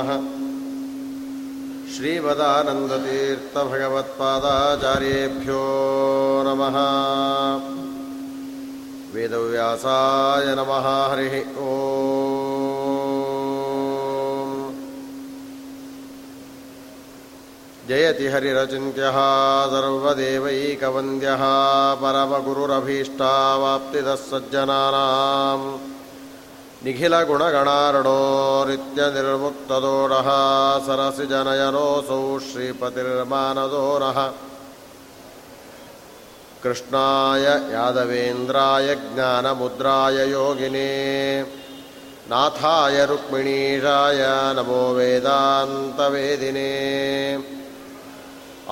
नमः श्रीमदानन्दतीर्थभगवत्पादाचार्येभ्यो नमः वेदव्यासाय नमः हरिः ॐ जयति हरिरचिन्त्यः सर्वदेवैकवन्द्यः परमगुरुरभीष्टावाप्तिदः सज्जनानाम् निखिलगुणगणार्णोरित्यनिर्मुक्तदोरः सरसिजनयनोऽसौ श्रीपतिर्मानदो नः कृष्णाय यादवेन्द्राय ज्ञानमुद्राय योगिने नाथाय रुक्मिणीशाय नमो वेदान्तवेदिने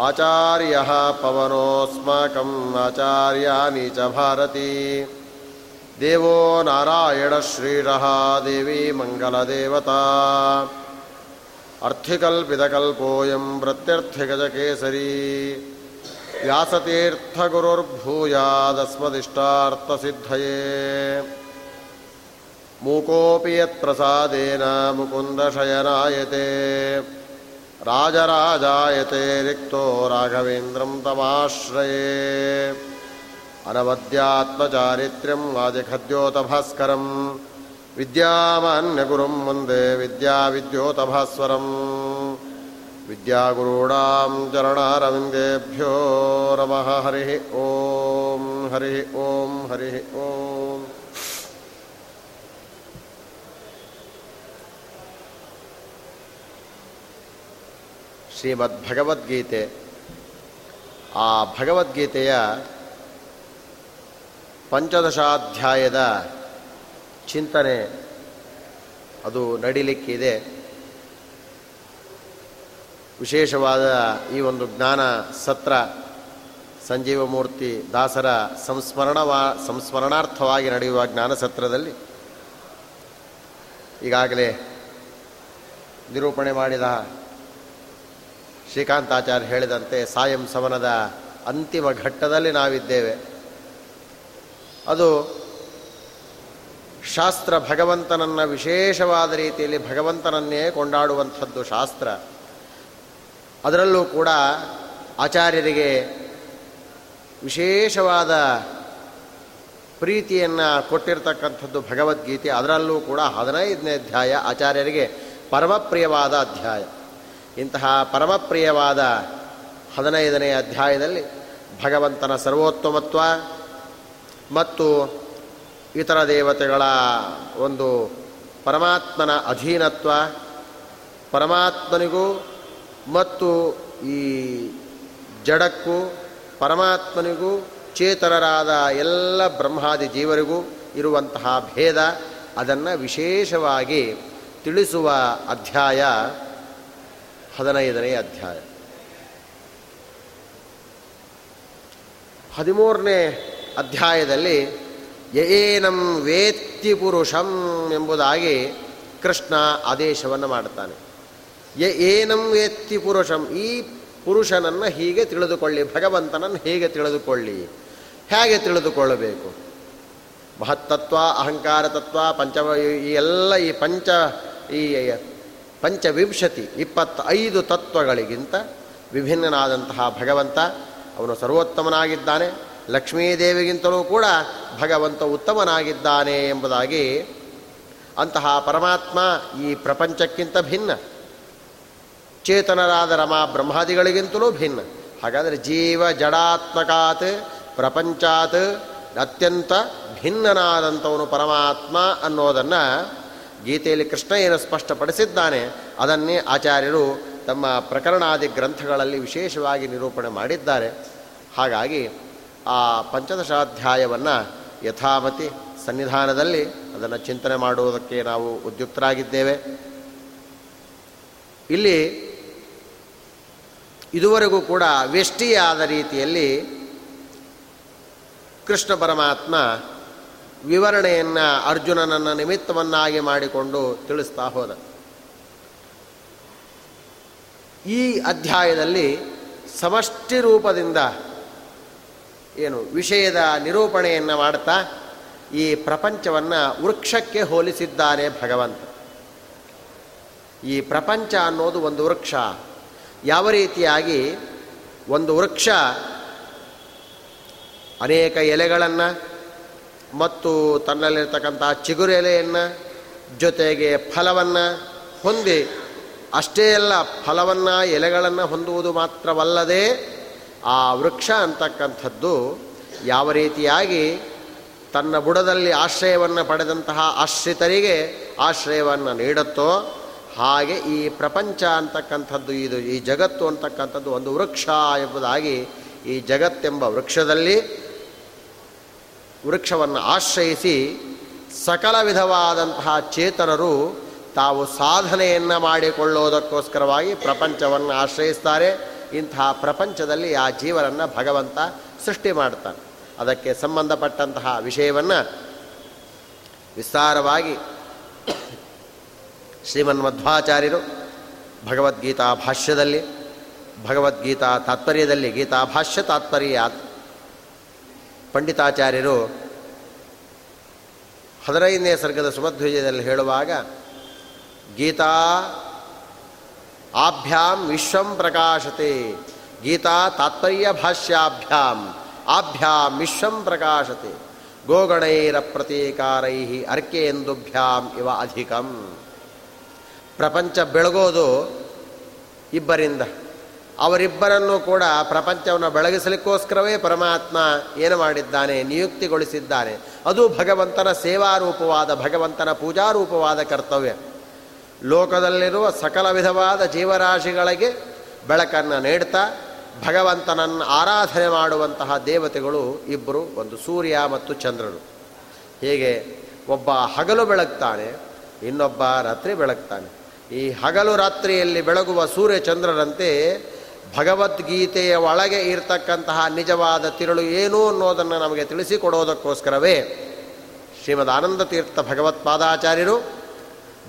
आचार्यः पवनोऽस्माकम् आचार्यानि च भारती देवो नारायणश्रीरः देवी मङ्गलदेवता अर्थिकल्पितकल्पोऽयं प्रत्यर्थिगजकेसरी। व्यासतीर्थगुरुर्भूयादस्मदिष्टार्थसिद्धये। मूकोऽपि यत्प्रसादेन मुकुन्दशयनायते। राजराजायते रिक्तो राघवेन्द्रं तमाश्रये। अनवद्यात्मचारित्र्यम् आदिखद्योतभास्करं विद्यामान्यगुरुं वन्दे विद्याविद्योतभास्वरम् विद्यागुरूणां चरणारविन्देभ्यो नमः हरिः ॐ हरिः ॐ हरिः ॐ ಶ್ರೀಮದ್ಭಗವದ್ಗೀತೆ ಆ ಭಗವದ್ಗೀತೆಯ ಪಂಚದಶಾಧ್ಯಾಯದ ಚಿಂತನೆ ಅದು ನಡಿಲಿಕ್ಕಿದೆ. ವಿಶೇಷವಾದ ಈ ಒಂದು ಜ್ಞಾನ ಸತ್ರ ಸಂಜೀವಮೂರ್ತಿ ದಾಸರ ಸಂಸ್ಮರಣವಾ, ಸಂಸ್ಮರಣಾರ್ಥವಾಗಿ ನಡೆಯುವ ಜ್ಞಾನ ಸತ್ರದಲ್ಲಿ ಈಗಾಗಲೇ ನಿರೂಪಣೆ ಮಾಡಿದ ಶ್ರೀಕಾಂತಾಚಾರ್ಯ ಹೇಳಿದಂತೆ ಸಾಯಂ ಸವನದ ಅಂತಿಮ ಘಟ್ಟದಲ್ಲಿ ನಾವಿದ್ದೇವೆ. ಅದು ಶಾಸ್ತ್ರ ಭಗವಂತನನ್ನು ವಿಶೇಷವಾದ ರೀತಿಯಲ್ಲಿ ಭಗವಂತನನ್ನೇ ಕೊಂಡಾಡುವಂಥದ್ದು ಶಾಸ್ತ್ರ. ಅದರಲ್ಲೂ ಕೂಡ ಆಚಾರ್ಯರಿಗೆ ವಿಶೇಷವಾದ ಪ್ರೀತಿಯನ್ನು ಕೊಟ್ಟಿರ್ತಕ್ಕಂಥದ್ದು ಭಗವದ್ಗೀತೆ. ಅದರಲ್ಲೂ ಕೂಡ ಹದಿನೈದನೇ ಅಧ್ಯಾಯ ಆಚಾರ್ಯರಿಗೆ ಪರಮಪ್ರಿಯವಾದ ಅಧ್ಯಾಯ. ಇಂತಹ ಪರಮಪ್ರಿಯವಾದ ಹದಿನೈದನೇ ಅಧ್ಯಾಯದಲ್ಲಿ ಭಗವಂತನ ಸರ್ವೋತ್ತಮತ್ವ ಮತ್ತು ಇತರ ದೇವತೆಗಳ ಒಂದು ಪರಮಾತ್ಮನ ಅಧೀನತ್ವ, ಪರಮಾತ್ಮನಿಗೂ ಮತ್ತು ಈ ಜಡಕ್ಕೂ, ಪರಮಾತ್ಮನಿಗೂ ಚೇತನರಾದ ಎಲ್ಲ ಬ್ರಹ್ಮಾದಿ ಜೀವರಿಗೂ ಇರುವಂತಹ ಭೇದ, ಅದನ್ನು ವಿಶೇಷವಾಗಿ ತಿಳಿಸುವ ಅಧ್ಯಾಯ ಹದಿನೈದನೇ ಅಧ್ಯಾಯ. ಹದಿಮೂರನೇ ಅಧ್ಯಾಯದಲ್ಲಿ ಯಏನಂ ವೇತ್ತಿ ಪುರುಷಂ ಎಂಬುದಾಗಿ ಕೃಷ್ಣ ಆದೇಶವನ್ನು ಮಾಡ್ತಾನೆ ಯ ಏನಂ ವೇತ್ತಿ ಪುರುಷಂ, ಈ ಪುರುಷನನ್ನು ಹೀಗೆ ತಿಳಿದುಕೊಳ್ಳಿ, ಭಗವಂತನನ್ನು ಹೇಗೆ ತಿಳಿದುಕೊಳ್ಳಿ, ಹೇಗೆ ತಿಳಿದುಕೊಳ್ಳಬೇಕು? ಮಹತ್ತತ್ವ, ಅಹಂಕಾರ ತತ್ವ, ಪಂಚ, ಈ ಎಲ್ಲ ಈ ಪಂಚ, ಈ ಪಂಚವಿಂಶತಿ, ಇಪ್ಪತ್ತೈದು ತತ್ವಗಳಿಗಿಂತ ವಿಭಿನ್ನನಾದಂತಹ ಭಗವಂತ, ಅವನು ಸರ್ವೋತ್ತಮನಾಗಿದ್ದಾನೆ. ಲಕ್ಷ್ಮೀದೇವಿಗಿಂತಲೂ ಕೂಡ ಭಗವಂತ ಉತ್ತಮನಾಗಿದ್ದಾನೆ ಎಂಬುದಾಗಿ ಅಂತಹ ಪರಮಾತ್ಮ ಈ ಪ್ರಪಂಚಕ್ಕಿಂತ ಭಿನ್ನ. ಚೇತನರಾದ ರಮಾ ಬ್ರಹ್ಮಾದಿಗಳಿಗಿಂತಲೂ ಭಿನ್ನ. ಹಾಗಾದರೆ ಜೀವ ಜಡಾತ್ಮಕಾತ್, ಪ್ರಪಂಚಾತ್ ಅತ್ಯಂತ ಭಿನ್ನನಾದಂಥವನು ಪರಮಾತ್ಮ ಅನ್ನೋದನ್ನು ಗೀತೆಯಲ್ಲಿ ಕೃಷ್ಣ ಏನು ಸ್ಪಷ್ಟಪಡಿಸಿದ್ದಾನೆ, ಅದನ್ನೇ ಆಚಾರ್ಯರು ತಮ್ಮ ಪ್ರಕರಣಾದಿ ಗ್ರಂಥಗಳಲ್ಲಿ ವಿಶೇಷವಾಗಿ ನಿರೂಪಣೆ ಮಾಡಿದ್ದಾರೆ. ಹಾಗಾಗಿ ಆ ಪಂಚದಶಾಧ್ಯಾಯವನ್ನು ಯಥಾಮತಿ ಸನ್ನಿಧಾನದಲ್ಲಿ ಅದನ್ನು ಚಿಂತನೆ ಮಾಡುವುದಕ್ಕೆ ನಾವು ಉದ್ಯುಕ್ತರಾಗಿದ್ದೇವೆ. ಇಲ್ಲಿ ಇದುವರೆಗೂ ಕೂಡ ವ್ಯಷ್ಟಿಯಾದ ರೀತಿಯಲ್ಲಿ ಕೃಷ್ಣ ಪರಮಾತ್ಮ ವಿವರಣೆಯನ್ನು ಅರ್ಜುನನನ್ನು ನಿಮಿತ್ತವನ್ನಾಗಿ ಮಾಡಿಕೊಂಡು ತಿಳಿಸ್ತಾ ಹೋದ. ಈ ಅಧ್ಯಾಯದಲ್ಲಿ ಸಮಷ್ಟಿ ರೂಪದಿಂದ ಏನು ವಿಷಯದ ನಿರೂಪಣೆಯನ್ನು ಮಾಡ್ತಾ ಈ ಪ್ರಪಂಚವನ್ನು ವೃಕ್ಷಕ್ಕೆ ಹೋಲಿಸಿದ್ದಾನೆ ಭಗವಂತ. ಈ ಪ್ರಪಂಚ ಅನ್ನೋದು ಒಂದು ವೃಕ್ಷ. ಯಾವ ರೀತಿಯಾಗಿ ಒಂದು ವೃಕ್ಷ ಅನೇಕ ಎಲೆಗಳನ್ನು ಮತ್ತು ತನ್ನಲ್ಲಿರ್ತಕ್ಕಂಥ ಚಿಗುರು ಎಲೆಯನ್ನು ಜೊತೆಗೆ ಫಲವನ್ನು ಹೊಂದಿ ಅಷ್ಟೇ ಅಲ್ಲ ಫಲವನ್ನು ಎಲೆಗಳನ್ನು ಹೊಂದುವುದು ಮಾತ್ರವಲ್ಲದೆ ಆ ವೃಕ್ಷ ಅಂತಕ್ಕಂಥದ್ದು ಯಾವ ರೀತಿಯಾಗಿ ತನ್ನ ಬುಡದಲ್ಲಿ ಆಶ್ರಯವನ್ನು ಪಡೆದಂತಹ ಆಶ್ರಿತರಿಗೆ ಆಶ್ರಯವನ್ನು ನೀಡುತ್ತೋ ಹಾಗೆ ಈ ಪ್ರಪಂಚ ಅಂತಕ್ಕಂಥದ್ದು, ಇದು ಈ ಜಗತ್ತು ಅಂತಕ್ಕಂಥದ್ದು ಒಂದು ವೃಕ್ಷ ಎಂಬುದಾಗಿ ಈ ಜಗತ್ತೆಂಬ ವೃಕ್ಷದಲ್ಲಿ ವೃಕ್ಷವನ್ನು ಆಶ್ರಯಿಸಿ ಸಕಲ ವಿಧವಾದಂತಹ ಚೇತನರು ತಾವು ಸಾಧನೆಯನ್ನು ಮಾಡಿಕೊಳ್ಳುವುದಕ್ಕೋಸ್ಕರವಾಗಿ ಪ್ರಪಂಚವನ್ನು ಆಶ್ರಯಿಸ್ತಾರೆ. ಇಂತಹ ಪ್ರಪಂಚದಲ್ಲಿ ಆ ಜೀವನನ್ನು ಭಗವಂತ ಸೃಷ್ಟಿ ಮಾಡ್ತಾನೆ. ಅದಕ್ಕೆ ಸಂಬಂಧಪಟ್ಟಂತಹ ವಿಷಯವನ್ನು ವಿಸ್ತಾರವಾಗಿ ಶ್ರೀಮನ್ಮಧ್ವಾಚಾರ್ಯರು ಭಗವದ್ಗೀತಾ ಭಾಷ್ಯದಲ್ಲಿ, ಭಗವದ್ಗೀತಾ ತಾತ್ಪರ್ಯದಲ್ಲಿ, ಗೀತಾ ಭಾಷ್ಯ ತಾತ್ಪರ್ಯ ಪಂಡಿತಾಚಾರ್ಯರು ಹದಿನೈದನೇ ಸರ್ಗದ ಸುಮಧ್ವಜದಲ್ಲಿ ಹೇಳುವಾಗ, ಗೀತಾ ಆಭ್ಯಾಂ ವಿಶ್ವಂ ಪ್ರಕಾಶತೆ. ಗೀತಾ ತಾತ್ಪರ್ಯ ಭಾಷ್ಯಾಭ್ಯಾಂ. ಆಭ್ಯಾಂ ವಿಶ್ವಂ ಪ್ರಕಾಶತೆ. ಗೋಗಣೈರ ಪ್ರತೀಕಾರೈ ಅರ್ಕೆಯೆಂದುಭ್ಯಾಂ ಇವ ಅಧಿಕಂ. ಪ್ರಪಂಚ ಬೆಳಗೋದು ಇಬ್ಬರಿಂದ. ಅವರಿಬ್ಬರನ್ನು ಕೂಡ ಪ್ರಪಂಚವನ್ನು ಬೆಳಗಿಸಲಿಕ್ಕೋಸ್ಕರವೇ ಪರಮಾತ್ಮ ಏನು ಮಾಡಿದ್ದಾನೆ, ನಿಯುಕ್ತಿಗೊಳಿಸಿದ್ದಾನೆ. ಅದು ಭಗವಂತನ ಸೇವಾರೂಪವಾದ, ಭಗವಂತನ ಪೂಜಾರೂಪವಾದ ಕರ್ತವ್ಯ. ಲೋಕದಲ್ಲಿರುವ ಸಕಲ ವಿಧವಾದ ಜೀವರಾಶಿಗಳಿಗೆ ಬೆಳಕನ್ನು ನೀಡ್ತಾ, ಭಗವಂತನನ್ನು ಆರಾಧನೆ ಮಾಡುವಂತಹ ದೇವತೆಗಳು ಇಬ್ಬರು ಒಂದು ಸೂರ್ಯ ಮತ್ತು ಚಂದ್ರರು. ಹೀಗೆ ಒಬ್ಬ ಹಗಲು ಬೆಳಗ್ತಾನೆ, ಇನ್ನೊಬ್ಬ ರಾತ್ರಿ ಬೆಳಗ್ತಾನೆ. ಈ ಹಗಲು ರಾತ್ರಿಯಲ್ಲಿ ಬೆಳಗುವ ಸೂರ್ಯ ಚಂದ್ರರಂತೆ ಭಗವದ್ಗೀತೆಯ ಒಳಗೆ ಇರತಕ್ಕಂತಹ ನಿಜವಾದ ತಿರುಳು ಏನು ಅನ್ನೋದನ್ನು ನಮಗೆ ತಿಳಿಸಿಕೊಡೋದಕ್ಕೋಸ್ಕರವೇ ಶ್ರೀಮದ್ ಆನಂದ ತೀರ್ಥ ಭಗವತ್ಪಾದಾಚಾರ್ಯರು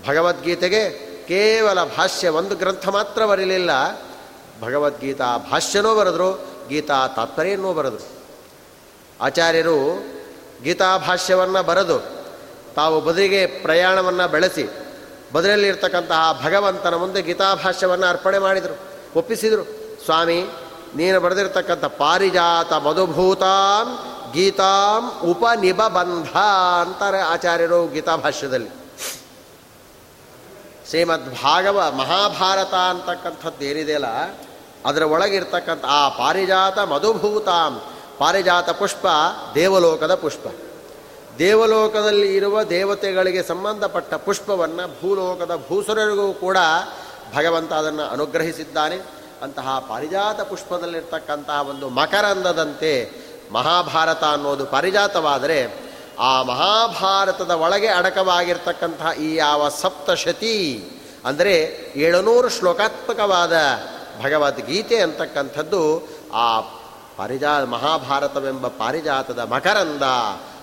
ಭಗವದ್ಗೀತೆಗೆ ಕೇವಲ ಭಾಷ್ಯ ಒಂದು ಗ್ರಂಥ ಮಾತ್ರ ಬರಲಿಲ್ಲ. ಭಗವದ್ಗೀತಾ ಭಾಷ್ಯನೂ ಬರೆದರು, ಗೀತಾ ತಾತ್ಪರ್ಯನೂ ಬರೆದರು. ಆಚಾರ್ಯರು ಗೀತಾ ಭಾಷ್ಯವನ್ನು ಬರೆದು, ತಾವು ಬದಲಿಗೆ ಪ್ರಯಾಣವನ್ನು ಬೆಳೆಸಿ ಬದಲಲ್ಲಿರ್ತಕ್ಕಂತಹ ಭಗವಂತನ ಮುಂದೆ ಗೀತಾಭಾಷ್ಯವನ್ನು ಅರ್ಪಣೆ ಮಾಡಿದರು, ಒಪ್ಪಿಸಿದರು. ಸ್ವಾಮಿ, ನೀನು ಬರೆದಿರ್ತಕ್ಕಂಥ ಪಾರಿಜಾತ ಮಧುಭೂತಾಂ ಗೀತಾಂ ಉಪನಿಬಂಧ ಅಂತಾರೆ ಆಚಾರ್ಯರು ಗೀತಾಭಾಷ್ಯದಲ್ಲಿ ಶ್ರೀಮದ್ ಭಾಗವ ಮಹಾಭಾರತ ಅಂತಕ್ಕಂಥದ್ದು ಏನಿದೆಯಲ್ಲ ಅದರ ಒಳಗಿರ್ತಕ್ಕಂಥ ಆ ಪಾರಿಜಾತ ಮಧುಭೂತಾಂ, ಪಾರಿಜಾತ ಪುಷ್ಪ, ದೇವಲೋಕದ ಪುಷ್ಪ. ದೇವಲೋಕದಲ್ಲಿ ಇರುವ ದೇವತೆಗಳಿಗೆ ಸಂಬಂಧಪಟ್ಟ ಪುಷ್ಪವನ್ನು ಭೂಲೋಕದ ಭೂಸುರರಿಗೂ ಕೂಡ ಭಗವಂತ ಅದನ್ನು ಅನುಗ್ರಹಿಸಿದ್ದಾನೆ. ಅಂತಹ ಪಾರಿಜಾತ ಪುಷ್ಪದಲ್ಲಿರ್ತಕ್ಕಂತಹ ಒಂದು ಮಕರಂದದಂತೆ ಮಹಾಭಾರತ ಅನ್ನೋದು ಪಾರಿಜಾತವಾದರೆ ಆ ಮಹಾಭಾರತದ ಒಳಗೆ ಅಡಕವಾಗಿರ್ತಕ್ಕಂತಹ ಈ ಯಾವ ಸಪ್ತಶತಿ, ಅಂದರೆ ಏಳುನೂರು ಶ್ಲೋಕಾತ್ಮಕವಾದ ಭಗವದ್ಗೀತೆ ಅಂತಕ್ಕಂಥದ್ದು, ಆ ಪಾರಿಜಾ, ಮಹಾಭಾರತವೆಂಬ ಪಾರಿಜಾತದ ಮಕರಂದ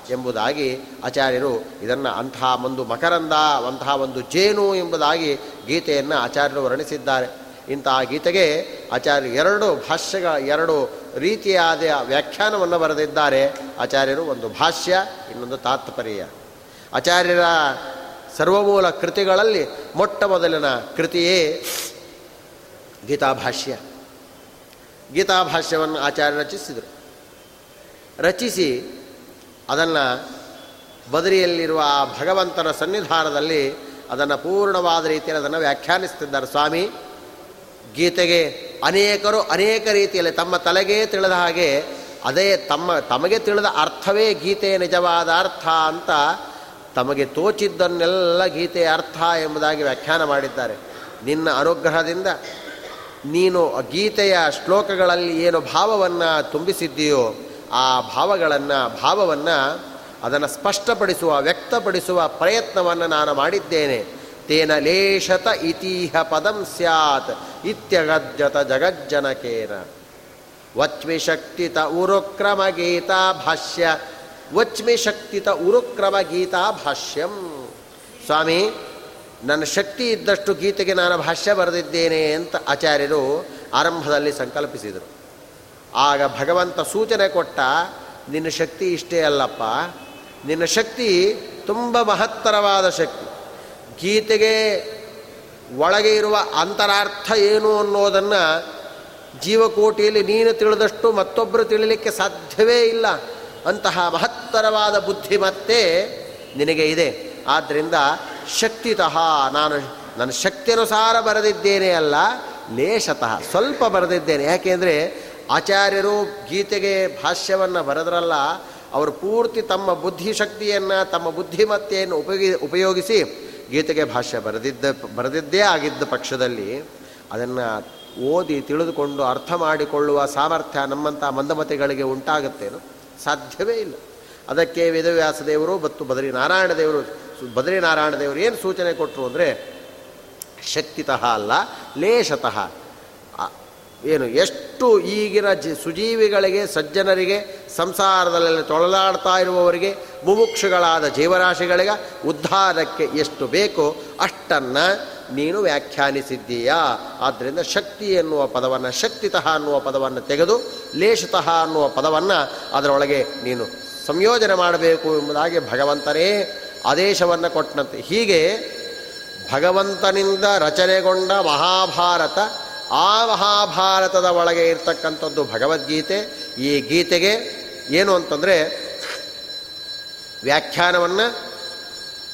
ಎಂಬುದಾಗಿ ಆಚಾರ್ಯರು ಇದನ್ನು ಅಂತಹ ಒಂದು ಮಕರಂದ ಅಂತಹ ಒಂದು ಜೇನು ಎಂಬುದಾಗಿ ಗೀತೆಯನ್ನು ಆಚಾರ್ಯರು ವರ್ಣಿಸಿದ್ದಾರೆ. ಇಂತಹ ಗೀತೆಗೆ ಆಚಾರ್ಯರು ಎರಡು ಭಾಷ್ಯಗಳ ಎರಡು ರೀತಿಯಾದ ವ್ಯಾಖ್ಯಾನವನ್ನು ಬರೆದಿದ್ದಾರೆ. ಆಚಾರ್ಯರು ಒಂದು ಭಾಷ್ಯ, ಇನ್ನೊಂದು ತಾತ್ಪರ್ಯ. ಆಚಾರ್ಯರ ಸರ್ವಮೂಲ ಕೃತಿಗಳಲ್ಲಿ ಮೊಟ್ಟ ಮೊದಲಿನ ಕೃತಿಯೇ ಗೀತಾಭಾಷ್ಯ. ಗೀತಾಭಾಷ್ಯವನ್ನು ಆಚಾರ್ಯ ರಚಿಸಿದರು. ರಚಿಸಿ ಅದನ್ನು ಬದರಿಯಲ್ಲಿರುವ ಆ ಭಗವಂತನ ಸನ್ನಿಧಾನದಲ್ಲಿ ಅದನ್ನು ಪೂರ್ಣವಾದ ರೀತಿಯಲ್ಲಿ ಅದನ್ನು ವ್ಯಾಖ್ಯಾನಿಸ್ತಿದ್ದಾರೆ ಸ್ವಾಮಿ. ಗೀತೆಗೆ ಅನೇಕರು ಅನೇಕ ರೀತಿಯಲ್ಲಿ ತಮ್ಮ ತಲೆಗೆ ತಿಳಿದ ಹಾಗೆ ಅದೇ ತಮ್ಮ, ತಮಗೆ ತಿಳಿದ ಅರ್ಥವೇ ಗೀತೆಯ ನಿಜವಾದ ಅರ್ಥ ಅಂತ ತಮಗೆ ತೋಚಿದ್ದನ್ನೆಲ್ಲ ಗೀತೆಯ ಅರ್ಥ ಎಂಬುದಾಗಿ ವ್ಯಾಖ್ಯಾನ ಮಾಡಿದ್ದಾರೆ. ನಿನ್ನ ಅನುಗ್ರಹದಿಂದ ನೀನು ಗೀತೆಯ ಶ್ಲೋಕಗಳಲ್ಲಿ ಏನು ಭಾವವನ್ನು ತುಂಬಿಸಿದ್ದೀಯೋ ಆ ಭಾವಗಳನ್ನು, ಭಾವವನ್ನು ಅದನ್ನು ಸ್ಪಷ್ಟಪಡಿಸುವ, ವ್ಯಕ್ತಪಡಿಸುವ ಪ್ರಯತ್ನವನ್ನು ನಾನು ಮಾಡಿದ್ದೇನೆ. ತೇನ ಲೇಷತ ಇತೀಹ ಪದಂ ಸ್ಯಾತ್ ಇತ್ಯಗಜ್ಜತ ಜಗಜ್ಜನಕೇನ. ವಚ್ಮಿ ಶಕ್ತಿತ ಉರುಕ್ರಮ ಗೀತಾ ಭಾಷ್ಯ ವಚ್ಮಿ ಶಕ್ತಿತ ಉರುಕ್ರಮ ಗೀತಾ ಭಾಷ್ಯಂ. ಸ್ವಾಮಿ, ನನ್ನ ಶಕ್ತಿ ಇದ್ದಷ್ಟು ಗೀತೆಗೆ ನಾನು ಭಾಷ್ಯ ಬರೆದಿದ್ದೇನೆ ಅಂತ ಆಚಾರ್ಯರು ಆರಂಭದಲ್ಲಿ ಸಂಕಲ್ಪಿಸಿದರು. ಆಗ ಭಗವಂತ ಸೂಚನೆ ಕೊಟ್ಟ, ನಿನ್ನ ಶಕ್ತಿ ಇಷ್ಟೇ ಅಲ್ಲಪ್ಪ. ನಿನ್ನ ಶಕ್ತಿ ತುಂಬ ಮಹತ್ತರವಾದ ಶಕ್ತಿ. ಗೀತೆಗೆ ಒಳಗೆ ಇರುವ ಅಂತರಾರ್ಥ ಏನು ಅನ್ನೋದನ್ನು ಜೀವಕೋಟಿಯಲ್ಲಿ ನೀನು ತಿಳಿದಷ್ಟು ಮತ್ತೊಬ್ಬರು ತಿಳಿಲಿಕ್ಕೆ ಸಾಧ್ಯವೇ ಇಲ್ಲ. ಅಂತಹ ಮಹತ್ತರವಾದ ಬುದ್ಧಿಮತ್ತೆ ನಿನಗೆ ಇದೆ. ಆದ್ದರಿಂದ ಶಕ್ತಿತಃ ನಾನು ನನ್ನ ಶಕ್ತಿಯನುಸಾರ ಬರೆದಿದ್ದೇನೆ ಅಲ್ಲ ಲೇಷತಃ ಸ್ವಲ್ಪ ಬರೆದಿದ್ದೇನೆ. ಯಾಕೆಂದರೆ ಆಚಾರ್ಯರು ಗೀತೆಗೆ ಭಾಷ್ಯವನ್ನು ಬರೆದ್ರಲ್ಲ, ಅವರು ಪೂರ್ತಿ ತಮ್ಮ ಬುದ್ಧಿಶಕ್ತಿಯನ್ನು ತಮ್ಮ ಬುದ್ಧಿಮತ್ತೆಯನ್ನು ಉಪಯೋಗಿ, ಉಪಯೋಗಿಸಿ ಗೀತೆಗೆ ಭಾಷ್ಯ ಬರೆದಿದ್ದ, ಬರೆದಿದ್ದೇ ಆಗಿದ್ದ ಪಕ್ಷದಲ್ಲಿ ಅದನ್ನು ಓದಿ ತಿಳಿದುಕೊಂಡು ಅರ್ಥ ಮಾಡಿಕೊಳ್ಳುವ ಸಾಮರ್ಥ್ಯ ನಮ್ಮಂಥ ಮಂದಮತಿಗಳಿಗೆ ಉಂಟಾಗುತ್ತೇನು? ಸಾಧ್ಯವೇ ಇಲ್ಲ. ಅದಕ್ಕೆ ವೇದವ್ಯಾಸ ದೇವರು ಮತ್ತು ಬದರಿ ನಾರಾಯಣ ದೇವರು ಬದರಿ ನಾರಾಯಣ ದೇವರು ಏನು ಸೂಚನೆ ಕೊಟ್ಟರು ಅಂದರೆ ಶಕ್ತಿತಃ ಅಲ್ಲ ಲೇಷತಃ ಏನು, ಎಷ್ಟು ಈಗಿನ ಜಿ, ಸುಜೀವಿಗಳಿಗೆ, ಸಜ್ಜನರಿಗೆ ಸಂಸಾರದಲ್ಲಿ ತೊಳಲಾಡ್ತಾ ಇರುವವರಿಗೆ, ಮುಮುಕ್ಷುಗಳಾದ ಜೀವರಾಶಿಗಳಿಗೆ ಉದ್ಧಾರಕ್ಕೆ ಎಷ್ಟು ಬೇಕೋ ಅಷ್ಟನ್ನು ನೀನು ವ್ಯಾಖ್ಯಾನಿಸಿದ್ದೀಯಾ. ಆದ್ದರಿಂದ ಶಕ್ತಿ ಎನ್ನುವ ಪದವನ್ನು, ಶಕ್ತಿತಃ ಅನ್ನುವ ಪದವನ್ನು ತೆಗೆದು ಲೇಷತಃ ಅನ್ನುವ ಪದವನ್ನು ಅದರೊಳಗೆ ನೀನು ಸಂಯೋಜನೆ ಮಾಡಬೇಕು ಎಂಬುದಾಗಿ ಭಗವಂತನೇ ಆದೇಶವನ್ನು ಕೊಟ್ಟನಂತೆ. ಹೀಗೆ ಭಗವಂತನಿಂದ ರಚನೆಗೊಂಡ ಮಹಾಭಾರತ ಆ ಮಹಾಭಾರತದ ಒಳಗೆ ಇರ್ತಕ್ಕಂಥದ್ದು ಭಗವದ್ಗೀತೆ. ಈ ಗೀತೆಗೆ ಏನು ಅಂತಂದರೆ ವ್ಯಾಖ್ಯಾನವನ್ನು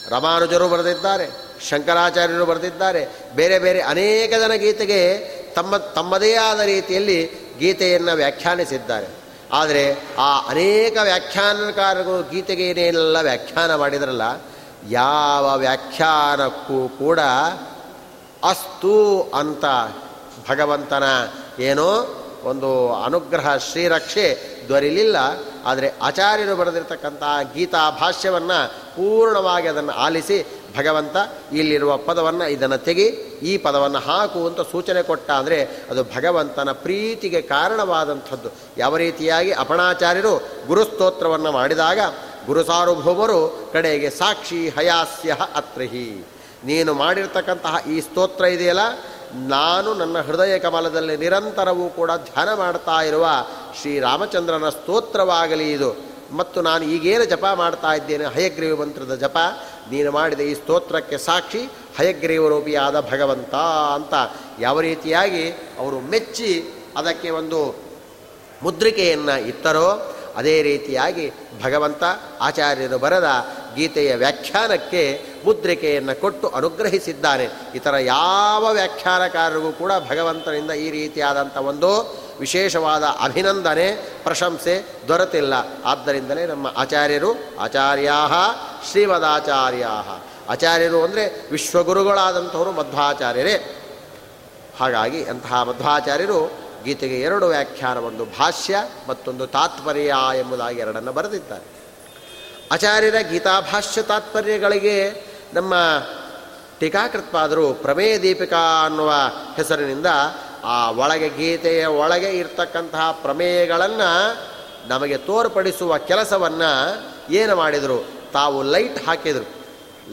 ರಮಾನುಜರು ಬರೆದಿದ್ದಾರೆ, ಶಂಕರಾಚಾರ್ಯರು ಬರೆದಿದ್ದಾರೆ, ಬೇರೆ ಬೇರೆ ಅನೇಕ ಜನ ಗೀತೆಗೆ ತಮ್ಮ ತಮ್ಮದೇ ಆದ ರೀತಿಯಲ್ಲಿ ಗೀತೆಯನ್ನು ವ್ಯಾಖ್ಯಾನಿಸಿದ್ದಾರೆ. ಆದರೆ ಆ ಅನೇಕ ವ್ಯಾಖ್ಯಾನಕಾರರು ಗೀತೆಗೆ ಏನೇನೆಲ್ಲ ವ್ಯಾಖ್ಯಾನ ಮಾಡಿದ್ರಲ್ಲ, ಯಾವ ವ್ಯಾಖ್ಯಾನಕ್ಕೂ ಕೂಡ ಅಸ್ತು ಅಂತ ಭಗವಂತನ ಏನೋ ಒಂದು ಅನುಗ್ರಹ ಶ್ರೀರಕ್ಷೆ ದೊರೆಯಲಿಲ್ಲ ಆದರೆ ಆಚಾರ್ಯರು ಬರೆದಿರತಕ್ಕಂಥ ಗೀತಾ ಭಾಷ್ಯವನ್ನು ಪೂರ್ಣವಾಗಿ ಅದನ್ನು ಆಲಿಸಿ ಭಗವಂತ ಇಲ್ಲಿರುವ ಪದವನ್ನು ಇದನ್ನು ತೆಗಿ, ಈ ಪದವನ್ನು ಹಾಕು ಅಂತ ಸೂಚನೆ ಕೊಟ್ಟ ಅಂದರೆ ಅದು ಭಗವಂತನ ಪ್ರೀತಿಗೆ ಕಾರಣವಾದಂಥದ್ದು. ಯಾವ ರೀತಿಯಾಗಿ ಅಪಣಾಚಾರ್ಯರು ಗುರುಸ್ತೋತ್ರವನ್ನು ಮಾಡಿದಾಗ ಗುರುಸಾರ್ವಭೌಮರು ಕಡೆಗೆ ಸಾಕ್ಷಿ ಹಯಾಸ್ಯ ಅತ್ರಹಿ. ನೀನು ಮಾಡಿರ್ತಕ್ಕಂತಹ ಈ ಸ್ತೋತ್ರ ಇದೆಯಲ್ಲ ನಾನು ನನ್ನ ಹೃದಯ ಕಮಲದಲ್ಲಿ ನಿರಂತರವೂ ಕೂಡ ಧ್ಯಾನ ಮಾಡ್ತಾ ಇರುವ ಶ್ರೀರಾಮಚಂದ್ರನ ಸ್ತೋತ್ರವಾಗಲಿ ಇದು. ಮತ್ತು ನಾನು ಈಗೇನು ಜಪ ಮಾಡ್ತಾ ಇದ್ದೇನೆ, ಹಯಗ್ರೀವ ಮಂತ್ರದ ಜಪ, ನೀನು ಮಾಡಿದ ಈ ಸ್ತೋತ್ರಕ್ಕೆ ಸಾಕ್ಷಿ ಹಯಗ್ರೀವರೂಪಿಯಾದ ಭಗವಂತ ಅಂತ. ಯಾವ ರೀತಿಯಾಗಿ ಅವರು ಮೆಚ್ಚಿ ಅದಕ್ಕೆ ಒಂದು ಮುದ್ರಿಕೆಯನ್ನು ಇತ್ತರೋ ಅದೇ ರೀತಿಯಾಗಿ ಭಗವಂತ ಆಚಾರ್ಯರು ಬರೆದ ಗೀತೆಯ ವ್ಯಾಖ್ಯಾನಕ್ಕೆ ಮುದ್ರಿಕೆಯನ್ನು ಕೊಟ್ಟು ಅನುಗ್ರಹಿಸಿದ್ದಾನೆ. ಇತರ ಯಾವ ವ್ಯಾಖ್ಯಾನಕಾರರಿಗೂ ಕೂಡ ಭಗವಂತನಿಂದ ಈ ರೀತಿಯಾದಂಥ ಒಂದು ವಿಶೇಷವಾದ ಅಭಿನಂದನೆ, ಪ್ರಶಂಸೆ ದೊರೆತಿಲ್ಲ. ಆದ್ದರಿಂದಲೇ ನಮ್ಮ ಆಚಾರ್ಯರು ಆಚಾರ್ಯಾ ಶ್ರೀಮದಾಚಾರ್ಯ ಆಚಾರ್ಯರು ಅಂದರೆ ವಿಶ್ವಗುರುಗಳಾದಂಥವರು ಮಧ್ವಾಚಾರ್ಯರೇ. ಹಾಗಾಗಿ ಅಂತಹ ಮಧ್ವಾಚಾರ್ಯರು ಗೀತೆಗೆ ಎರಡು ವ್ಯಾಖ್ಯಾನ, ಒಂದು ಭಾಷ್ಯ ಮತ್ತೊಂದು ತಾತ್ಪರ್ಯ ಎಂಬುದಾಗಿ ಎರಡನ್ನು ಬರೆದಿದ್ದಾರೆ. ಆಚಾರ್ಯರ ಗೀತಾಭಾಷ್ಯ ತಾತ್ಪರ್ಯಗಳಿಗೆ ನಮ್ಮ ಟೀಕಾಕೃತ್ಪಾದರು ಪ್ರಮೇಯ ದೀಪಿಕಾ ಅನ್ನುವ ಹೆಸರಿನಿಂದ ಆ ಒಳಗೆ ಗೀತೆಯ ಒಳಗೆ ಇರ್ತಕ್ಕಂತಹ ಪ್ರಮೇಯಗಳನ್ನು ನಮಗೆ ತೋರ್ಪಡಿಸುವ ಕೆಲಸವನ್ನು ಏನು ಮಾಡಿದರು? ತಾವು ಲೈಟ್ ಹಾಕಿದರು.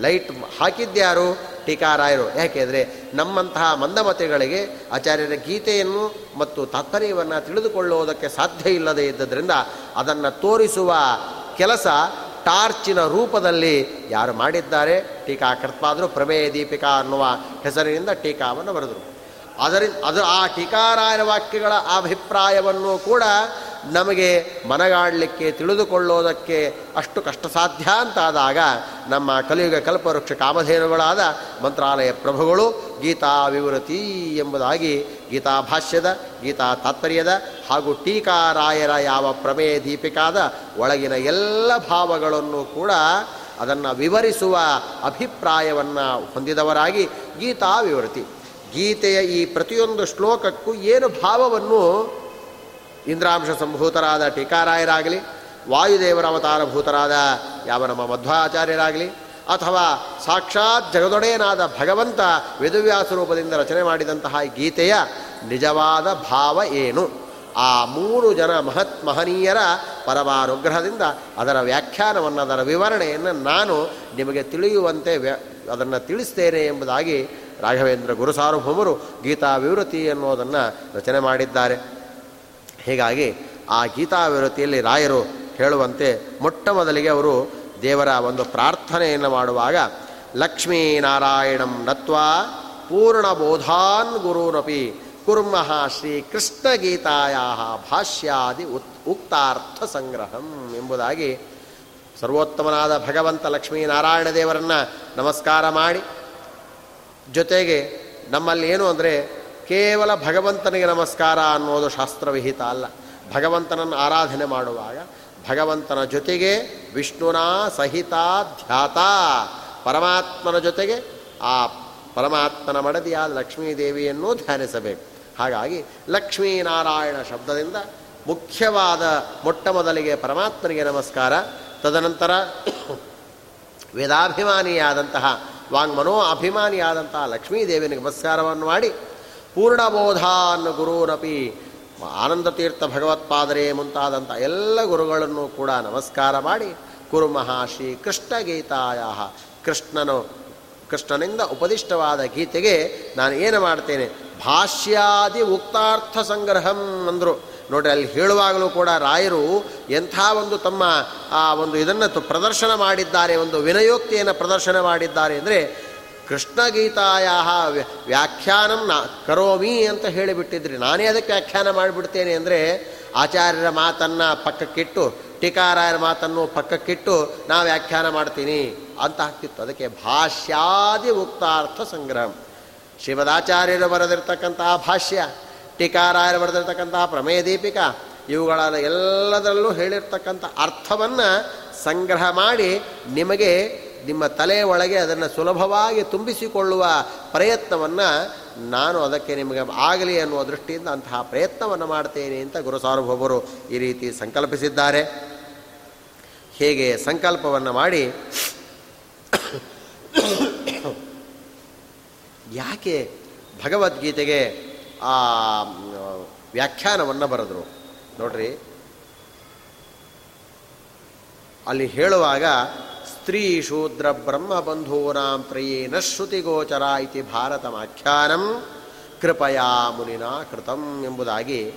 ಲೈಟ್ ಹಾಕಿದ್ಯಾರು ಟೀಕಾರಾಯರು. ಯಾಕೆಂದರೆ ನಮ್ಮಂತಹ ಮಂದಮತಿಗಳಿಗೆ ಆಚಾರ್ಯರ ಗೀತೆಯನ್ನು ಮತ್ತು ತಾತ್ಪರ್ಯವನ್ನು ತಿಳಿದುಕೊಳ್ಳುವುದಕ್ಕೆ ಸಾಧ್ಯ ಇಲ್ಲದೇ ಇದ್ದದರಿಂದ ಅದನ್ನು ತೋರಿಸುವ ಕೆಲಸ ಟಾರ್ಚಿನ ರೂಪದಲ್ಲಿ ಯಾರು ಮಾಡಿದ್ದಾರೆ? ಟೀಕಾಕೃತ್ಪಾದರು ಪ್ರಮೇಯ ದೀಪಿಕಾ ಅನ್ನುವ ಹೆಸರಿನಿಂದ ಟೀಕಾವನ್ನು ಬರೆದರು. ಅದರಿಂದ ಅದು ಆ ಟೀಕಾರಾಯರ ವಾಕ್ಯಗಳ ಅಭಿಪ್ರಾಯವನ್ನು ಕೂಡ ನಮಗೆ ಮನಗಾಡಲಿಕ್ಕೆ, ತಿಳಿದುಕೊಳ್ಳೋದಕ್ಕೆ ಅಷ್ಟು ಕಷ್ಟ ಸಾಧ್ಯ ಅಂತಾದಾಗ ನಮ್ಮ ಕಲಿಯುಗ ಕಲ್ಪವೃಕ್ಷ ಕಾಮಧೇನುಗಳಾದ ಮಂತ್ರಾಲಯ ಪ್ರಭುಗಳು ಗೀತಾ ವಿವೃತಿ ಎಂಬುದಾಗಿ ಗೀತಾ ಭಾಷ್ಯದ ಗೀತಾ ತಾತ್ಪರ್ಯದ ಹಾಗೂ ಟೀಕಾರಾಯರ ಯಾವ ಪ್ರಮೇಯ ದೀಪಿಕಾದ ಒಳಗಿನ ಎಲ್ಲ ಭಾವಗಳನ್ನು ಕೂಡ ಅದನ್ನು ವಿವರಿಸುವ ಅಭಿಪ್ರಾಯವನ್ನು ಹೊಂದಿದವರಾಗಿ ಗೀತಾ ವಿವೃತಿ ಗೀತೆಯ ಈ ಪ್ರತಿಯೊಂದು ಶ್ಲೋಕಕ್ಕೂ ಏನು ಭಾವವನ್ನು ಇಂದ್ರಾಂಶ ಸಂಭೂತರಾದ ಟೀಕಾರಾಯರಾಗಲಿ, ವಾಯುದೇವರ ಅವತಾರಭೂತರಾದ ಯಾವ ನಮ್ಮ ಮಧ್ವಾಚಾರ್ಯರಾಗಲಿ, ಅಥವಾ ಸಾಕ್ಷಾತ್ ಜಗದೊಡೆಯನಾದ ಭಗವಂತ ವೇದವ್ಯಾಸ ರೂಪದಿಂದ ರಚನೆ ಮಾಡಿದಂತಹ ಗೀತೆಯ ನಿಜವಾದ ಭಾವ ಏನು? ಆ ಮೂರು ಜನ ಮಹತ್ ಮಹನೀಯರ ಪರಮಾನುಗ್ರಹದಿಂದ ಅದರ ವ್ಯಾಖ್ಯಾನವನ್ನು, ಅದರ ವಿವರಣೆಯನ್ನು ನಾನು ನಿಮಗೆ ತಿಳಿಯುವಂತೆ ವ್ಯ, ಅದನ್ನು ತಿಳಿಸ್ತೇನೆ ಎಂಬುದಾಗಿ ರಾಘವೇಂದ್ರ ಗುರುಸಾರ್ವಭೌಮರು ಗೀತಾ ವಿವೃತಿ ಅನ್ನೋದನ್ನು ರಚನೆ ಮಾಡಿದ್ದಾರೆ. ಹೀಗಾಗಿ ಆ ಗೀತಾ ವಿರತಿಯಲ್ಲಿ ರಾಯರು ಹೇಳುವಂತೆ ಮೊಟ್ಟ ಮೊದಲಿಗೆ ಅವರು ದೇವರ ಒಂದು ಪ್ರಾರ್ಥನೆಯನ್ನು ಮಾಡುವಾಗ, ಲಕ್ಷ್ಮೀನಾರಾಯಣಂ ನತ್ವಾ ಪೂರ್ಣಬೋಧಾನ್ ಗುರುನಪಿ ಕುರ್ಮಃ ಶ್ರೀ ಕೃಷ್ಣ ಗೀತಾಯ ಭಾಷ್ಯಾದಿ ಉತ್, ಉಕ್ತಾರ್ಥ ಸಂಗ್ರಹಂ ಎಂಬುದಾಗಿ ಸರ್ವೋತ್ತಮನಾದ ಭಗವಂತ ಲಕ್ಷ್ಮೀನಾರಾಯಣ ದೇವರನ್ನು ನಮಸ್ಕಾರ ಮಾಡಿ. ಜೊತೆಗೆ ನಮ್ಮಲ್ಲಿ ಏನು ಅಂದರೆ ಕೇವಲ ಭಗವಂತನಿಗೆ ನಮಸ್ಕಾರ ಅನ್ನೋದು ಶಾಸ್ತ್ರವಿಹಿತ ಅಲ್ಲ. ಭಗವಂತನನ್ನು ಆರಾಧನೆ ಮಾಡುವಾಗ ಭಗವಂತನ ಜೊತೆಗೆ ವಿಷ್ಣುನ ಸಹಿತ ಧ್ಯಾತ ಪರಮಾತ್ಮನ ಜೊತೆಗೆ ಆ ಪರಮಾತ್ಮನ ಮಡದಿಯಾದ ಲಕ್ಷ್ಮೀದೇವಿಯನ್ನು ಧ್ಯಾನಿಸಬೇಕು. ಹಾಗಾಗಿ ಲಕ್ಷ್ಮೀನಾರಾಯಣ ಶಬ್ದದಿಂದ ಮುಖ್ಯವಾದ ಮೊಟ್ಟ ಮೊದಲಿಗೆ ಪರಮಾತ್ಮನಿಗೆ ನಮಸ್ಕಾರ. ತದನಂತರ ವೇದಾಭಿಮಾನಿಯಾದಂತಹ ವಾಂಗ್ಮನೋ ಅಭಿಮಾನಿಯಾದಂತಹ ಲಕ್ಷ್ಮೀದೇವಿನಿಗೆ ನಮಸ್ಕಾರವನ್ನು ಮಾಡಿ ಪೂರ್ಣಬೋಧ ಅನ್ನೋ ಗುರುನಪಿ ಆನಂದ ತೀರ್ಥ ಭಗವತ್ಪಾದರೇ ಮುಂತಾದಂಥ ಎಲ್ಲ ಗುರುಗಳನ್ನು ಕೂಡ ನಮಸ್ಕಾರ ಮಾಡಿ ಕುರುಮಃ ಶ್ರೀ ಕೃಷ್ಣ ಗೀತಾಯ ಕೃಷ್ಣನು, ಕೃಷ್ಣನಿಂದ ಉಪದಿಷ್ಟವಾದ ಗೀತೆಗೆ ನಾನು ಏನು ಮಾಡ್ತೇನೆ? ಭಾಷ್ಯಾದಿ ಉಕ್ತಾರ್ಥ ಸಂಗ್ರಹಂ ಅಂದರು. ನೋಡ್ರಿ, ಅಲ್ಲಿ ಹೇಳುವಾಗಲೂ ಕೂಡ ರಾಯರು ಎಂಥ ಒಂದು ತಮ್ಮ ಆ ಒಂದು ಇದನ್ನು ಪ್ರದರ್ಶನ ಮಾಡಿದ್ದಾರೆ, ಒಂದು ವಿನಯೋಕ್ತಿಯನ್ನು ಪ್ರದರ್ಶನ ಮಾಡಿದ್ದಾರೆ ಅಂದರೆ ಕೃಷ್ಣ ಗೀತಾಯ ವ್ಯಾಖ್ಯಾನಂ ನಾ ಕರೋಮಿ ಅಂತ ಹೇಳಿಬಿಟ್ಟಿದ್ರಿ. ನಾನೇ ಅದಕ್ಕೆ ವ್ಯಾಖ್ಯಾನ ಮಾಡಿಬಿಡ್ತೇನೆ ಅಂದರೆ ಆಚಾರ್ಯರ ಮಾತನ್ನು ಪಕ್ಕಕ್ಕಿಟ್ಟು, ಟೀಕಾರಾಯರ ಮಾತನ್ನು ಪಕ್ಕಕ್ಕಿಟ್ಟು ನಾ ವ್ಯಾಖ್ಯಾನ ಮಾಡ್ತೀನಿ ಅಂತ ಹಾಕ್ತಿತ್ತು ಅದಕ್ಕೆ ಭಾಷ್ಯಾದಿ ಉಕ್ತಾರ್ಥ ಸಂಗ್ರಹ. ಶ್ರೀಮದಾಚಾರ್ಯರು ಬರೆದಿರ್ತಕ್ಕಂತಹ ಭಾಷ್ಯ, ಟೀಕಾರಾಯರು ಬರೆದಿರ್ತಕ್ಕಂತಹ ಪ್ರಮೇಯ ದೀಪಿಕಾ ಇವುಗಳ ಎಲ್ಲದರಲ್ಲೂ ಹೇಳಿರ್ತಕ್ಕಂಥ ಅರ್ಥವನ್ನು ಸಂಗ್ರಹ ಮಾಡಿ ನಿಮಗೆ ನಿಮ್ಮ ತಲೆಯ ಒಳಗೆ ಅದನ್ನು ಸುಲಭವಾಗಿ ತುಂಬಿಸಿಕೊಳ್ಳುವ ಪ್ರಯತ್ನವನ್ನು ನಾನು ಅದಕ್ಕೆ ನಿಮಗೆ ಆಗಲಿ ಅನ್ನುವ ದೃಷ್ಟಿಯಿಂದ ಅಂತಹ ಪ್ರಯತ್ನವನ್ನು ಮಾಡ್ತೇನೆ ಅಂತ ಗುರು ಸಾರ್ವಭೌಮರು ಈ ರೀತಿ ಸಂಕಲ್ಪಿಸಿದ್ದಾರೆ. ಹೇಗೆ ಸಂಕಲ್ಪವನ್ನು ಮಾಡಿ ಯಾಕೆ ಭಗವದ್ಗೀತೆಗೆ ಆ, ವ್ಯಾಖ್ಯಾನವನ್ನು ಬರೆದರು? ನೋಡ್ರಿ. ಅಲ್ಲಿ ಹೇಳುವಾಗ ಸ್ತ್ರೀ ಶೂದ್ರ ಬ್ರಹ್ಮ ಪ್ರಿಯೇನ ತ್ರಯೇನ ಶ್ರುತಿಗೋಚರ ಇತಿ ಭಾರತಮಾಖ್ಯಾನಂ. ಕೃಪಯಾ ಮುನಿನ ಕೃತಂ ಎಂಬುದಾಗಿ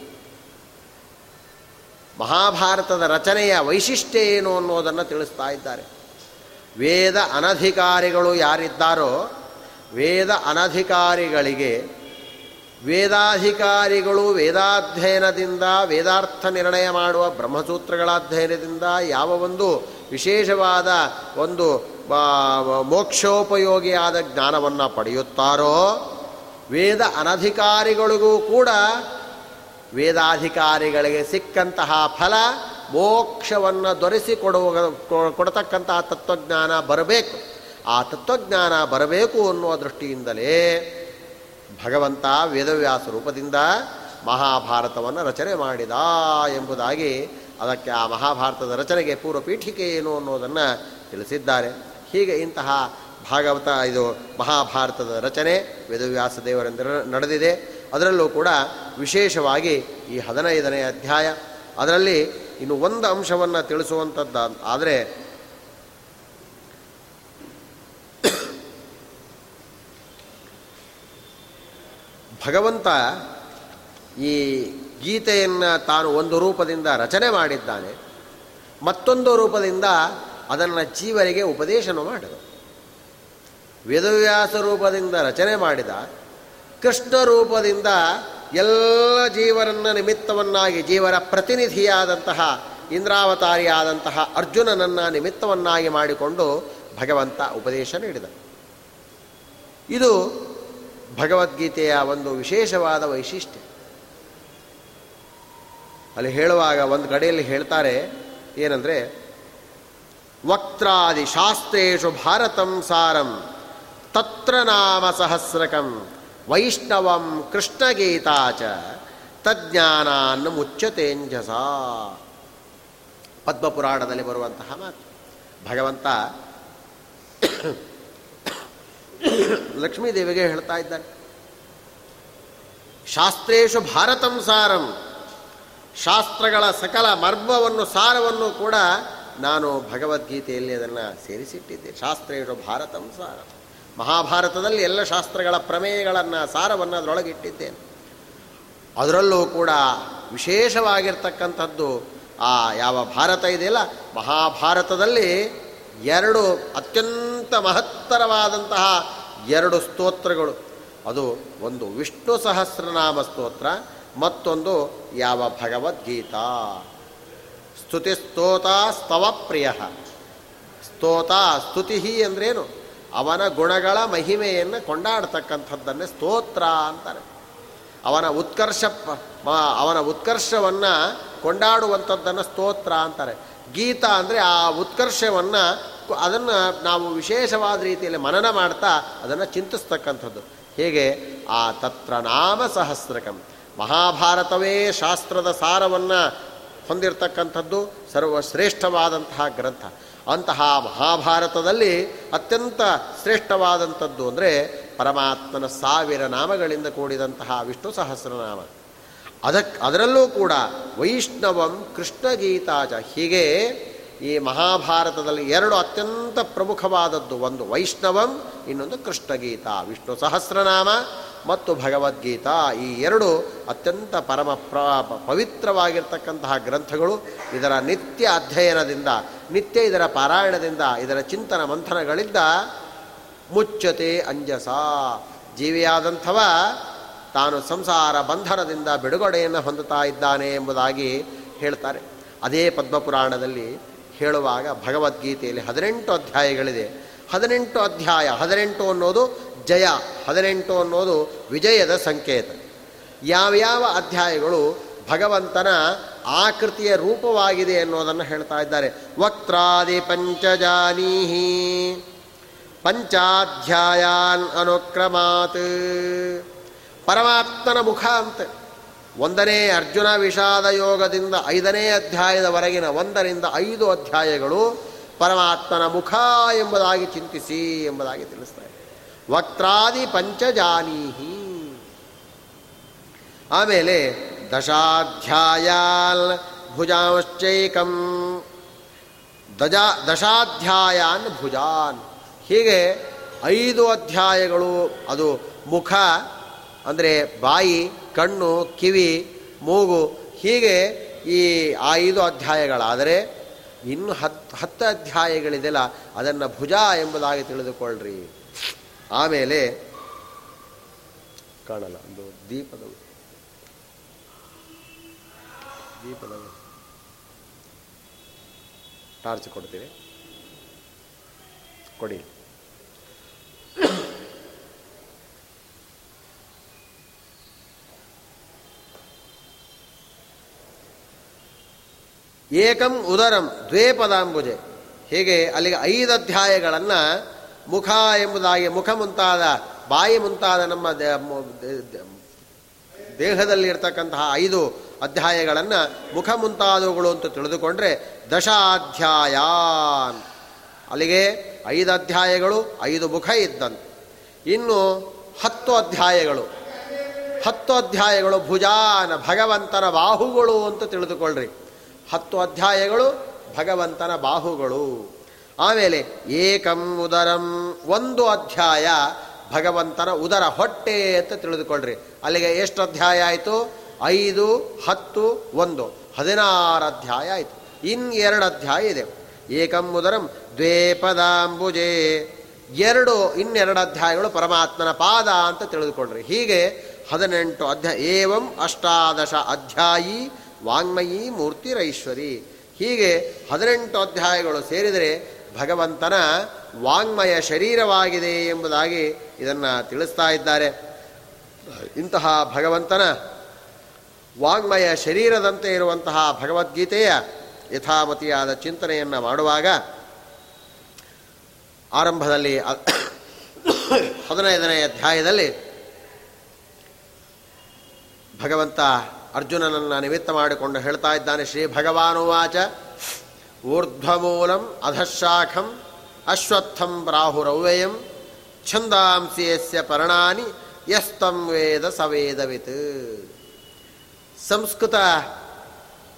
ಮಹಾಭಾರತದ ರಚನೆಯ ವೈಶಿಷ್ಟ್ಯ ಏನು ಅನ್ನೋದನ್ನು ತಿಳಿಸ್ತಾ ಇದ್ದಾರೆ. ವೇದ ಅನಧಿಕಾರಿಗಳು ಯಾರಿದ್ದಾರೋ, ವೇದ ಅನಧಿಕಾರಿಗಳಿಗೆ ವೇದಾಧಿಕಾರಿಗಳು ವೇದಾಧ್ಯಯನದಿಂದ ವೇದಾರ್ಥ ನಿರ್ಣಯ ಮಾಡುವ ಬ್ರಹ್ಮಸೂತ್ರಗಳ ಅಧ್ಯಯನದಿಂದ ಯಾವ ಒಂದು ವಿಶೇಷವಾದ ಒಂದು ಮೋಕ್ಷೋಪಯೋಗಿಯಾದ ಜ್ಞಾನವನ್ನು ಪಡೆಯುತ್ತಾರೋ, ವೇದ ಅನಧಿಕಾರಿಗಳಿಗೂ ಕೂಡ ವೇದಾಧಿಕಾರಿಗಳಿಗೆ ಸಿಕ್ಕಂತಹ ಫಲ, ಮೋಕ್ಷವನ್ನು ದೊರೆಸಿಕೊಡುವ ಕೊಡತಕ್ಕಂತಹ ತತ್ವಜ್ಞಾನ ಬರಬೇಕು. ಆ ತತ್ವಜ್ಞಾನ ಬರಬೇಕು ಅನ್ನುವ ದೃಷ್ಟಿಯಿಂದಲೇ ಭಗವಂತ ವೇದವ್ಯಾಸ ರೂಪದಿಂದ ಮಹಾಭಾರತವನ್ನು ರಚನೆ ಮಾಡಿದ ಎಂಬುದಾಗಿ ಅದಕ್ಕೆ ಆ ಮಹಾಭಾರತದ ರಚನೆಗೆ ಪೂರ್ವ ಪೀಠಿಕೆ ಏನು ಅನ್ನೋದನ್ನು ತಿಳಿಸಿದ್ದಾರೆ. ಹೀಗೆ ಇಂತಹ ಭಾಗವತ, ಇದು ಮಹಾಭಾರತದ ರಚನೆ ವೇದವ್ಯಾಸ ದೇವರಿಂದ ನಡೆದಿದೆ. ಅದರಲ್ಲೂ ಕೂಡ ವಿಶೇಷವಾಗಿ ಈ ಹದಿನೈದನೇ ಅಧ್ಯಾಯ. ಅದರಲ್ಲಿ ಇನ್ನು ಒಂದು ಅಂಶವನ್ನು ತಿಳಿಸುವಂಥದ್ದು ಆದರೆ ಭಗವಂತ ಈ ಗೀತೆಯನ್ನು ತಾನು ಒಂದು ರೂಪದಿಂದ ರಚನೆ ಮಾಡಿದ್ದಾನೆ, ಮತ್ತೊಂದು ರೂಪದಿಂದ ಅದನ್ನು ಜೀವರಿಗೆ ಉಪದೇಶನ ಮಾಡಿದ. ವೇದವ್ಯಾಸ ರೂಪದಿಂದ ರಚನೆ ಮಾಡಿದ, ಕೃಷ್ಣ ರೂಪದಿಂದ ಎಲ್ಲ ಜೀವರನ್ನ ನಿಮಿತ್ತವನ್ನಾಗಿ, ಜೀವರ ಪ್ರತಿನಿಧಿಯಾದಂತಹ, ಇಂದ್ರಾವತಾರಿಯಾದಂತಹ ಅರ್ಜುನನನ್ನು ನಿಮಿತ್ತವನ್ನಾಗಿ ಮಾಡಿಕೊಂಡು ಭಗವಂತ ಉಪದೇಶ ನೀಡಿದ. ಇದು ಭಗವದ್ಗೀತೆಯ ಒಂದು ವಿಶೇಷವಾದ ವೈಶಿಷ್ಟ್ಯ. ಅಲ್ಲಿ ಹೇಳುವಾಗ ಒಂದು ಕಡೆಯಲ್ಲಿ ಹೇಳ್ತಾರೆ, ಏನಂದರೆ ವಕ್ತಾದಿ ಶಾಸ್ತ್ರು ಭಾರತಂ ಸಾರಂ, ತತ್ರ ನಾಮ ಸಹಸ್ರಕಂ, ವೈಷ್ಣವಂ ಕೃಷ್ಣಗೀತಾಚ, ತಜ್ಞಾನಾನ್ನು ಮುಚ್ಚತೇಂಜಸ. ಪದ್ಮಪುರಾಣದಲ್ಲಿ ಬರುವಂತಹ ಮಾತು. ಭಗವಂತ ಲಕ್ಷ್ಮೀದೇವಿಗೆ ಹೇಳ್ತಾ ಇದ್ದಾನೆ. ಶಾಸ್ತ್ರೇಶು ಭಾರತಂ ಸಾರಂ. ಶಾಸ್ತ್ರಗಳ ಸಕಲ ಮರ್ಮವನ್ನು, ಸಾರವನ್ನು ಕೂಡ ನಾನು ಭಗವದ್ಗೀತೆಯಲ್ಲಿ ಅದನ್ನು ಸೇರಿಸಿಟ್ಟಿದ್ದೆ. ಶಾಸ್ತ್ರೇಶು ಭಾರತಂ ಸಾರಂ. ಮಹಾಭಾರತದಲ್ಲಿ ಎಲ್ಲ ಶಾಸ್ತ್ರಗಳ ಪ್ರಮೇಯಗಳನ್ನು, ಸಾರವನ್ನು ಅದರೊಳಗಿಟ್ಟಿದ್ದೇನೆ ಅದರಲ್ಲೂ ಕೂಡ ವಿಶೇಷವಾಗಿರ್ತಕ್ಕಂಥದ್ದು ಆ ಯಾವ ಭಾರತ ಇದೆಯಲ್ಲ, ಮಹಾಭಾರತದಲ್ಲಿ ಎರಡು ಅತ್ಯಂತ ಮಹತ್ತರವಾದಂತಹ ಎರಡು ಸ್ತೋತ್ರಗಳು. ಅದು ಒಂದು ವಿಷ್ಣು ಸಹಸ್ರನಾಮ ಸ್ತೋತ್ರ, ಮತ್ತೊಂದು ಯಾವ ಭಗವದ್ಗೀತಾ. ಸ್ತುತಿ ಸ್ತೋತ ಸ್ತವ ಪ್ರಿಯ. ಸ್ತೋತ ಸ್ತುತಿ ಅಂದ್ರೇನು? ಅವನ ಗುಣಗಳ ಮಹಿಮೆಯನ್ನು ಕೊಂಡಾಡ್ತಕ್ಕಂಥದ್ದನ್ನೇ ಸ್ತೋತ್ರ ಅಂತಾರೆ. ಅವನ ಉತ್ಕರ್ಷ ಅವನ ಉತ್ಕರ್ಷವನ್ನು ಕೊಂಡಾಡುವಂಥದ್ದನ್ನು ಸ್ತೋತ್ರ ಅಂತಾರೆ. ಗೀತ ಅಂದರೆ ಆ ಉತ್ಕರ್ಷವನ್ನು ಅದನ್ನು ನಾವು ವಿಶೇಷವಾದ ರೀತಿಯಲ್ಲಿ ಮನನ ಮಾಡ್ತಾ ಅದನ್ನು ಚಿಂತಿಸ್ತಕ್ಕಂಥದ್ದು. ಹೇಗೆ? ಆ ತತ್ರ ನಾಮ ಸಹಸ್ರಕಂ. ಮಹಾಭಾರತವೇ ಶಾಸ್ತ್ರದ ಸಾರವನ್ನು ಹೊಂದಿರತಕ್ಕಂಥದ್ದು ಸರ್ವಶ್ರೇಷ್ಠವಾದಂತಹ ಗ್ರಂಥ. ಅಂತಹ ಮಹಾಭಾರತದಲ್ಲಿ ಅತ್ಯಂತ ಶ್ರೇಷ್ಠವಾದಂಥದ್ದು ಅಂದರೆ ಪರಮಾತ್ಮನ ಸಾವಿರ ನಾಮಗಳಿಂದ ಕೂಡಿದಂತಹ ವಿಷ್ಣು ಸಹಸ್ರನಾಮ. ಅದಕ್ಕೆ ಅದರಲ್ಲೂ ಕೂಡ ವೈಷ್ಣವಂ ಕೃಷ್ಣಗೀತಾಜ ಹೀಗೆ ಈ ಮಹಾಭಾರತದಲ್ಲಿ ಎರಡು ಅತ್ಯಂತ ಪ್ರಮುಖವಾದದ್ದು, ಒಂದು ವೈಷ್ಣವಂ, ಇನ್ನೊಂದು ಕೃಷ್ಣಗೀತಾ, ವಿಷ್ಣು ಸಹಸ್ರನಾಮ ಮತ್ತು ಭಗವದ್ಗೀತಾ. ಈ ಎರಡು ಅತ್ಯಂತ ಪರಮ ಪ್ರ, ಪವಿತ್ರವಾಗಿರ್ತಕ್ಕಂತಹ ಗ್ರಂಥಗಳು. ಇದರ ನಿತ್ಯ ಅಧ್ಯಯನದಿಂದ, ನಿತ್ಯ ಇದರ ಪಾರಾಯಣದಿಂದ, ಇದರ ಚಿಂತನ ಮಂಥನಗಳಿಂದ ಮುಚ್ಚತೆ ಅಂಜಸ. ಜೀವಿಯಾದಂಥವ ತಾನು ಸಂಸಾರ ಬಂಧನದಿಂದ ಬಿಡುಗಡೆಯನ್ನು ಹೊಂದುತ್ತಾ ಇದ್ದಾನೆ ಎಂಬುದಾಗಿ ಹೇಳ್ತಾರೆ. ಅದೇ ಪದ್ಮಪುರಾಣದಲ್ಲಿ ಹೇಳುವಾಗ ಭಗವದ್ಗೀತೆಯಲ್ಲಿ ಹದಿನೆಂಟು ಅಧ್ಯಾಯಗಳಿದೆ. ಹದಿನೆಂಟು ಅಧ್ಯಾಯ, ಹದಿನೆಂಟು ಅನ್ನೋದು ಜಯ, ಹದಿನೆಂಟು ಅನ್ನೋದು ವಿಜಯದ ಸಂಕೇತ. ಯಾವ್ಯಾವ ಅಧ್ಯಾಯಗಳು ಭಗವಂತನ ಆಕೃತಿಯ ರೂಪವಾಗಿದೆ ಅನ್ನೋದನ್ನು ಹೇಳ್ತಾ ಇದ್ದಾರೆ. ವಕ್ತಾದಿ ಪಂಚಜಾನೀಹಿ. ಪಂಚಾಧ್ಯಾಯಾನ್ ಅನುಕ್ರಮಾತ್. ಪರಮಾತ್ಮನ ಮುಖ ಅಂತ. ಒಂದನೇ ಅರ್ಜುನ ವಿಷಾದ ಯೋಗದಿಂದ ಐದನೇ ಅಧ್ಯಾಯದವರೆಗಿನ ಒಂದರಿಂದ ಐದು ಅಧ್ಯಾಯಗಳು ಪರಮಾತ್ಮನ ಮುಖ ಎಂಬುದಾಗಿ ಚಿಂತಿಸಿ ಎಂಬುದಾಗಿ ತಿಳಿಸ್ತಾರೆ ವಕ್ತಾದಿ ಪಂಚಜಾನೀಹಿ. ಆಮೇಲೆ ದಶಾಧ್ಯಾಯಾಲ್ ಭುಜಾಂಶ್ಚೈಕಂ. ದಜಾ ದಶಾಧ್ಯಾಯಾನ್ ಭುಜಾನ್. ಹೀಗೆ ಐದು ಅಧ್ಯಾಯಗಳು, ಅದು ಮುಖ, ಅಂದರೆ ಬಾಯಿ ಕಣ್ಣು, ಕಿವಿ, ಮೂಗು ಹೀಗೆ ಈ ಐದು ಅಧ್ಯಾಯಗಳಾದರೆ ಇನ್ನು ಹತ್ತು ಹತ್ತು ಅಧ್ಯಾಯಗಳಿದೆಲ್ಲ ಅದನ್ನು ಭುಜ ಎಂಬುದಾಗಿ ತಿಳಿದುಕೊಳ್ಳ್ರಿ. ಆಮೇಲೆ ಕಾಣಲ್ಲ, ಒಂದು ದೀಪದ ದೀಪದ ಟಾರ್ಚ್ ಕೊಡ್ತೀವಿ. ಕೊಡಿ. ಏಕಂ ಉದರಂ ದ್ವೇ ಪದಾಂಬುಜೆ ಹೀಗೆ ಅಲ್ಲಿಗೆ ಐದು ಅಧ್ಯಾಯಗಳನ್ನು ಮುಖ ಎಂಬುದಾಗಿ ಮುಖ ಮುಂತಾದ ಬಾಯಿ ಮುಂತಾದ ನಮ್ಮ ದೇಹದಲ್ಲಿ ಇರ್ತಕ್ಕಂತಹ ಐದು ಅಧ್ಯಾಯಗಳನ್ನು ಮುಖ ಮುಂತಾದವುಗಳು ಅಂತ ತಿಳಿದುಕೊಂಡ್ರೆ ದಶಾಧ್ಯಾಯ ಅಲ್ಲಿಗೆ ಐದು ಅಧ್ಯಾಯಗಳು, ಐದು ಮುಖ ಇದ್ದಂತೆ. ಇನ್ನು ಹತ್ತು ಅಧ್ಯಾಯಗಳು. ಹತ್ತು ಅಧ್ಯಾಯಗಳು ಭುಜಾನ ಭಗವಂತನ ಬಾಹುಗಳು ಅಂತ ತಿಳಿದುಕೊಳ್ಳ್ರಿ ಹತ್ತು ಅಧ್ಯಾಯಗಳು ಭಗವಂತನ ಬಾಹುಗಳು. ಆಮೇಲೆ ಏಕಂ ಉದರಂ ಒಂದು ಅಧ್ಯಾಯ ಭಗವಂತನ ಉದರ ಹೊಟ್ಟೆ ಅಂತ ತಿಳಿದುಕೊಳ್ಳ್ರಿ ಅಲ್ಲಿಗೆ ಎಷ್ಟು ಅಧ್ಯಾಯ ಆಯಿತು? ಐದು, ಹತ್ತು, ಒಂದು. ಹದಿನಾರು ಅಧ್ಯಾಯ ಆಯಿತು. ಎರಡು ಅಧ್ಯಾಯ ಇದೆ. ಏಕಂ ಉದರಂ ದ್ವೇ ಪದಾಂಬುಜೆ ಎರಡು, ಇನ್ನೆರಡು ಅಧ್ಯಾಯಗಳು ಪರಮಾತ್ಮನ ಪಾದ ಅಂತ ತಿಳಿದುಕೊಳ್ಳ್ರಿ ಹೀಗೆ ಹದಿನೆಂಟು ಅಧ್ಯಾಯ ಏವಂ ಅಷ್ಟಾದಶ ಅಧ್ಯಾಯಿ ವಾಂಗ್ಮಯಿ ಮೂರ್ತಿರೈಶ್ವರಿ. ಹೀಗೆ ಹದಿನೆಂಟು ಅಧ್ಯಾಯಗಳು ಸೇರಿದರೆ ಭಗವಂತನ ವಾಂಗ್ಮಯ ಶರೀರವಾಗಿದೆ ಎಂಬುದಾಗಿ ಇದನ್ನು ತಿಳಿಸ್ತಾ ಇದ್ದಾರೆ. ಇಂತಹ ಭಗವಂತನ ವಾಂಗ್ಮಯ ಶರೀರದಂತೆ ಇರುವಂತಹ ಭಗವದ್ಗೀತೆಯ ಯಥಾಮತಿಯಾದ ಚಿಂತನೆಯನ್ನು ಮಾಡುವಾಗ ಆರಂಭದಲ್ಲಿ ಹದಿನೈದನೇ ಅಧ್ಯಾಯದಲ್ಲಿ ಭಗವಂತ ಅರ್ಜುನನನ್ನು ನಿಮಿತ್ತ ಮಾಡಿಕೊಂಡು ಹೇಳ್ತಾ ಇದ್ದಾನೆ, ಶ್ರೀ ಭಗವಾನುವಾಚ ಊರ್ಧ್ವಮೂಲಂ ಅಧಶಾಖಂ ಅಶ್ವತ್ಥಂ ಪ್ರಾಹುರವ್ಯಯಂ ಛಂದಾಂಸಿ ಯಸ್ಯ ಪರ್ಣಾನಿ ಯಸ್ತಂ ವೇದ ಸವೇದವಿತ್. ಸಂಸ್ಕೃತ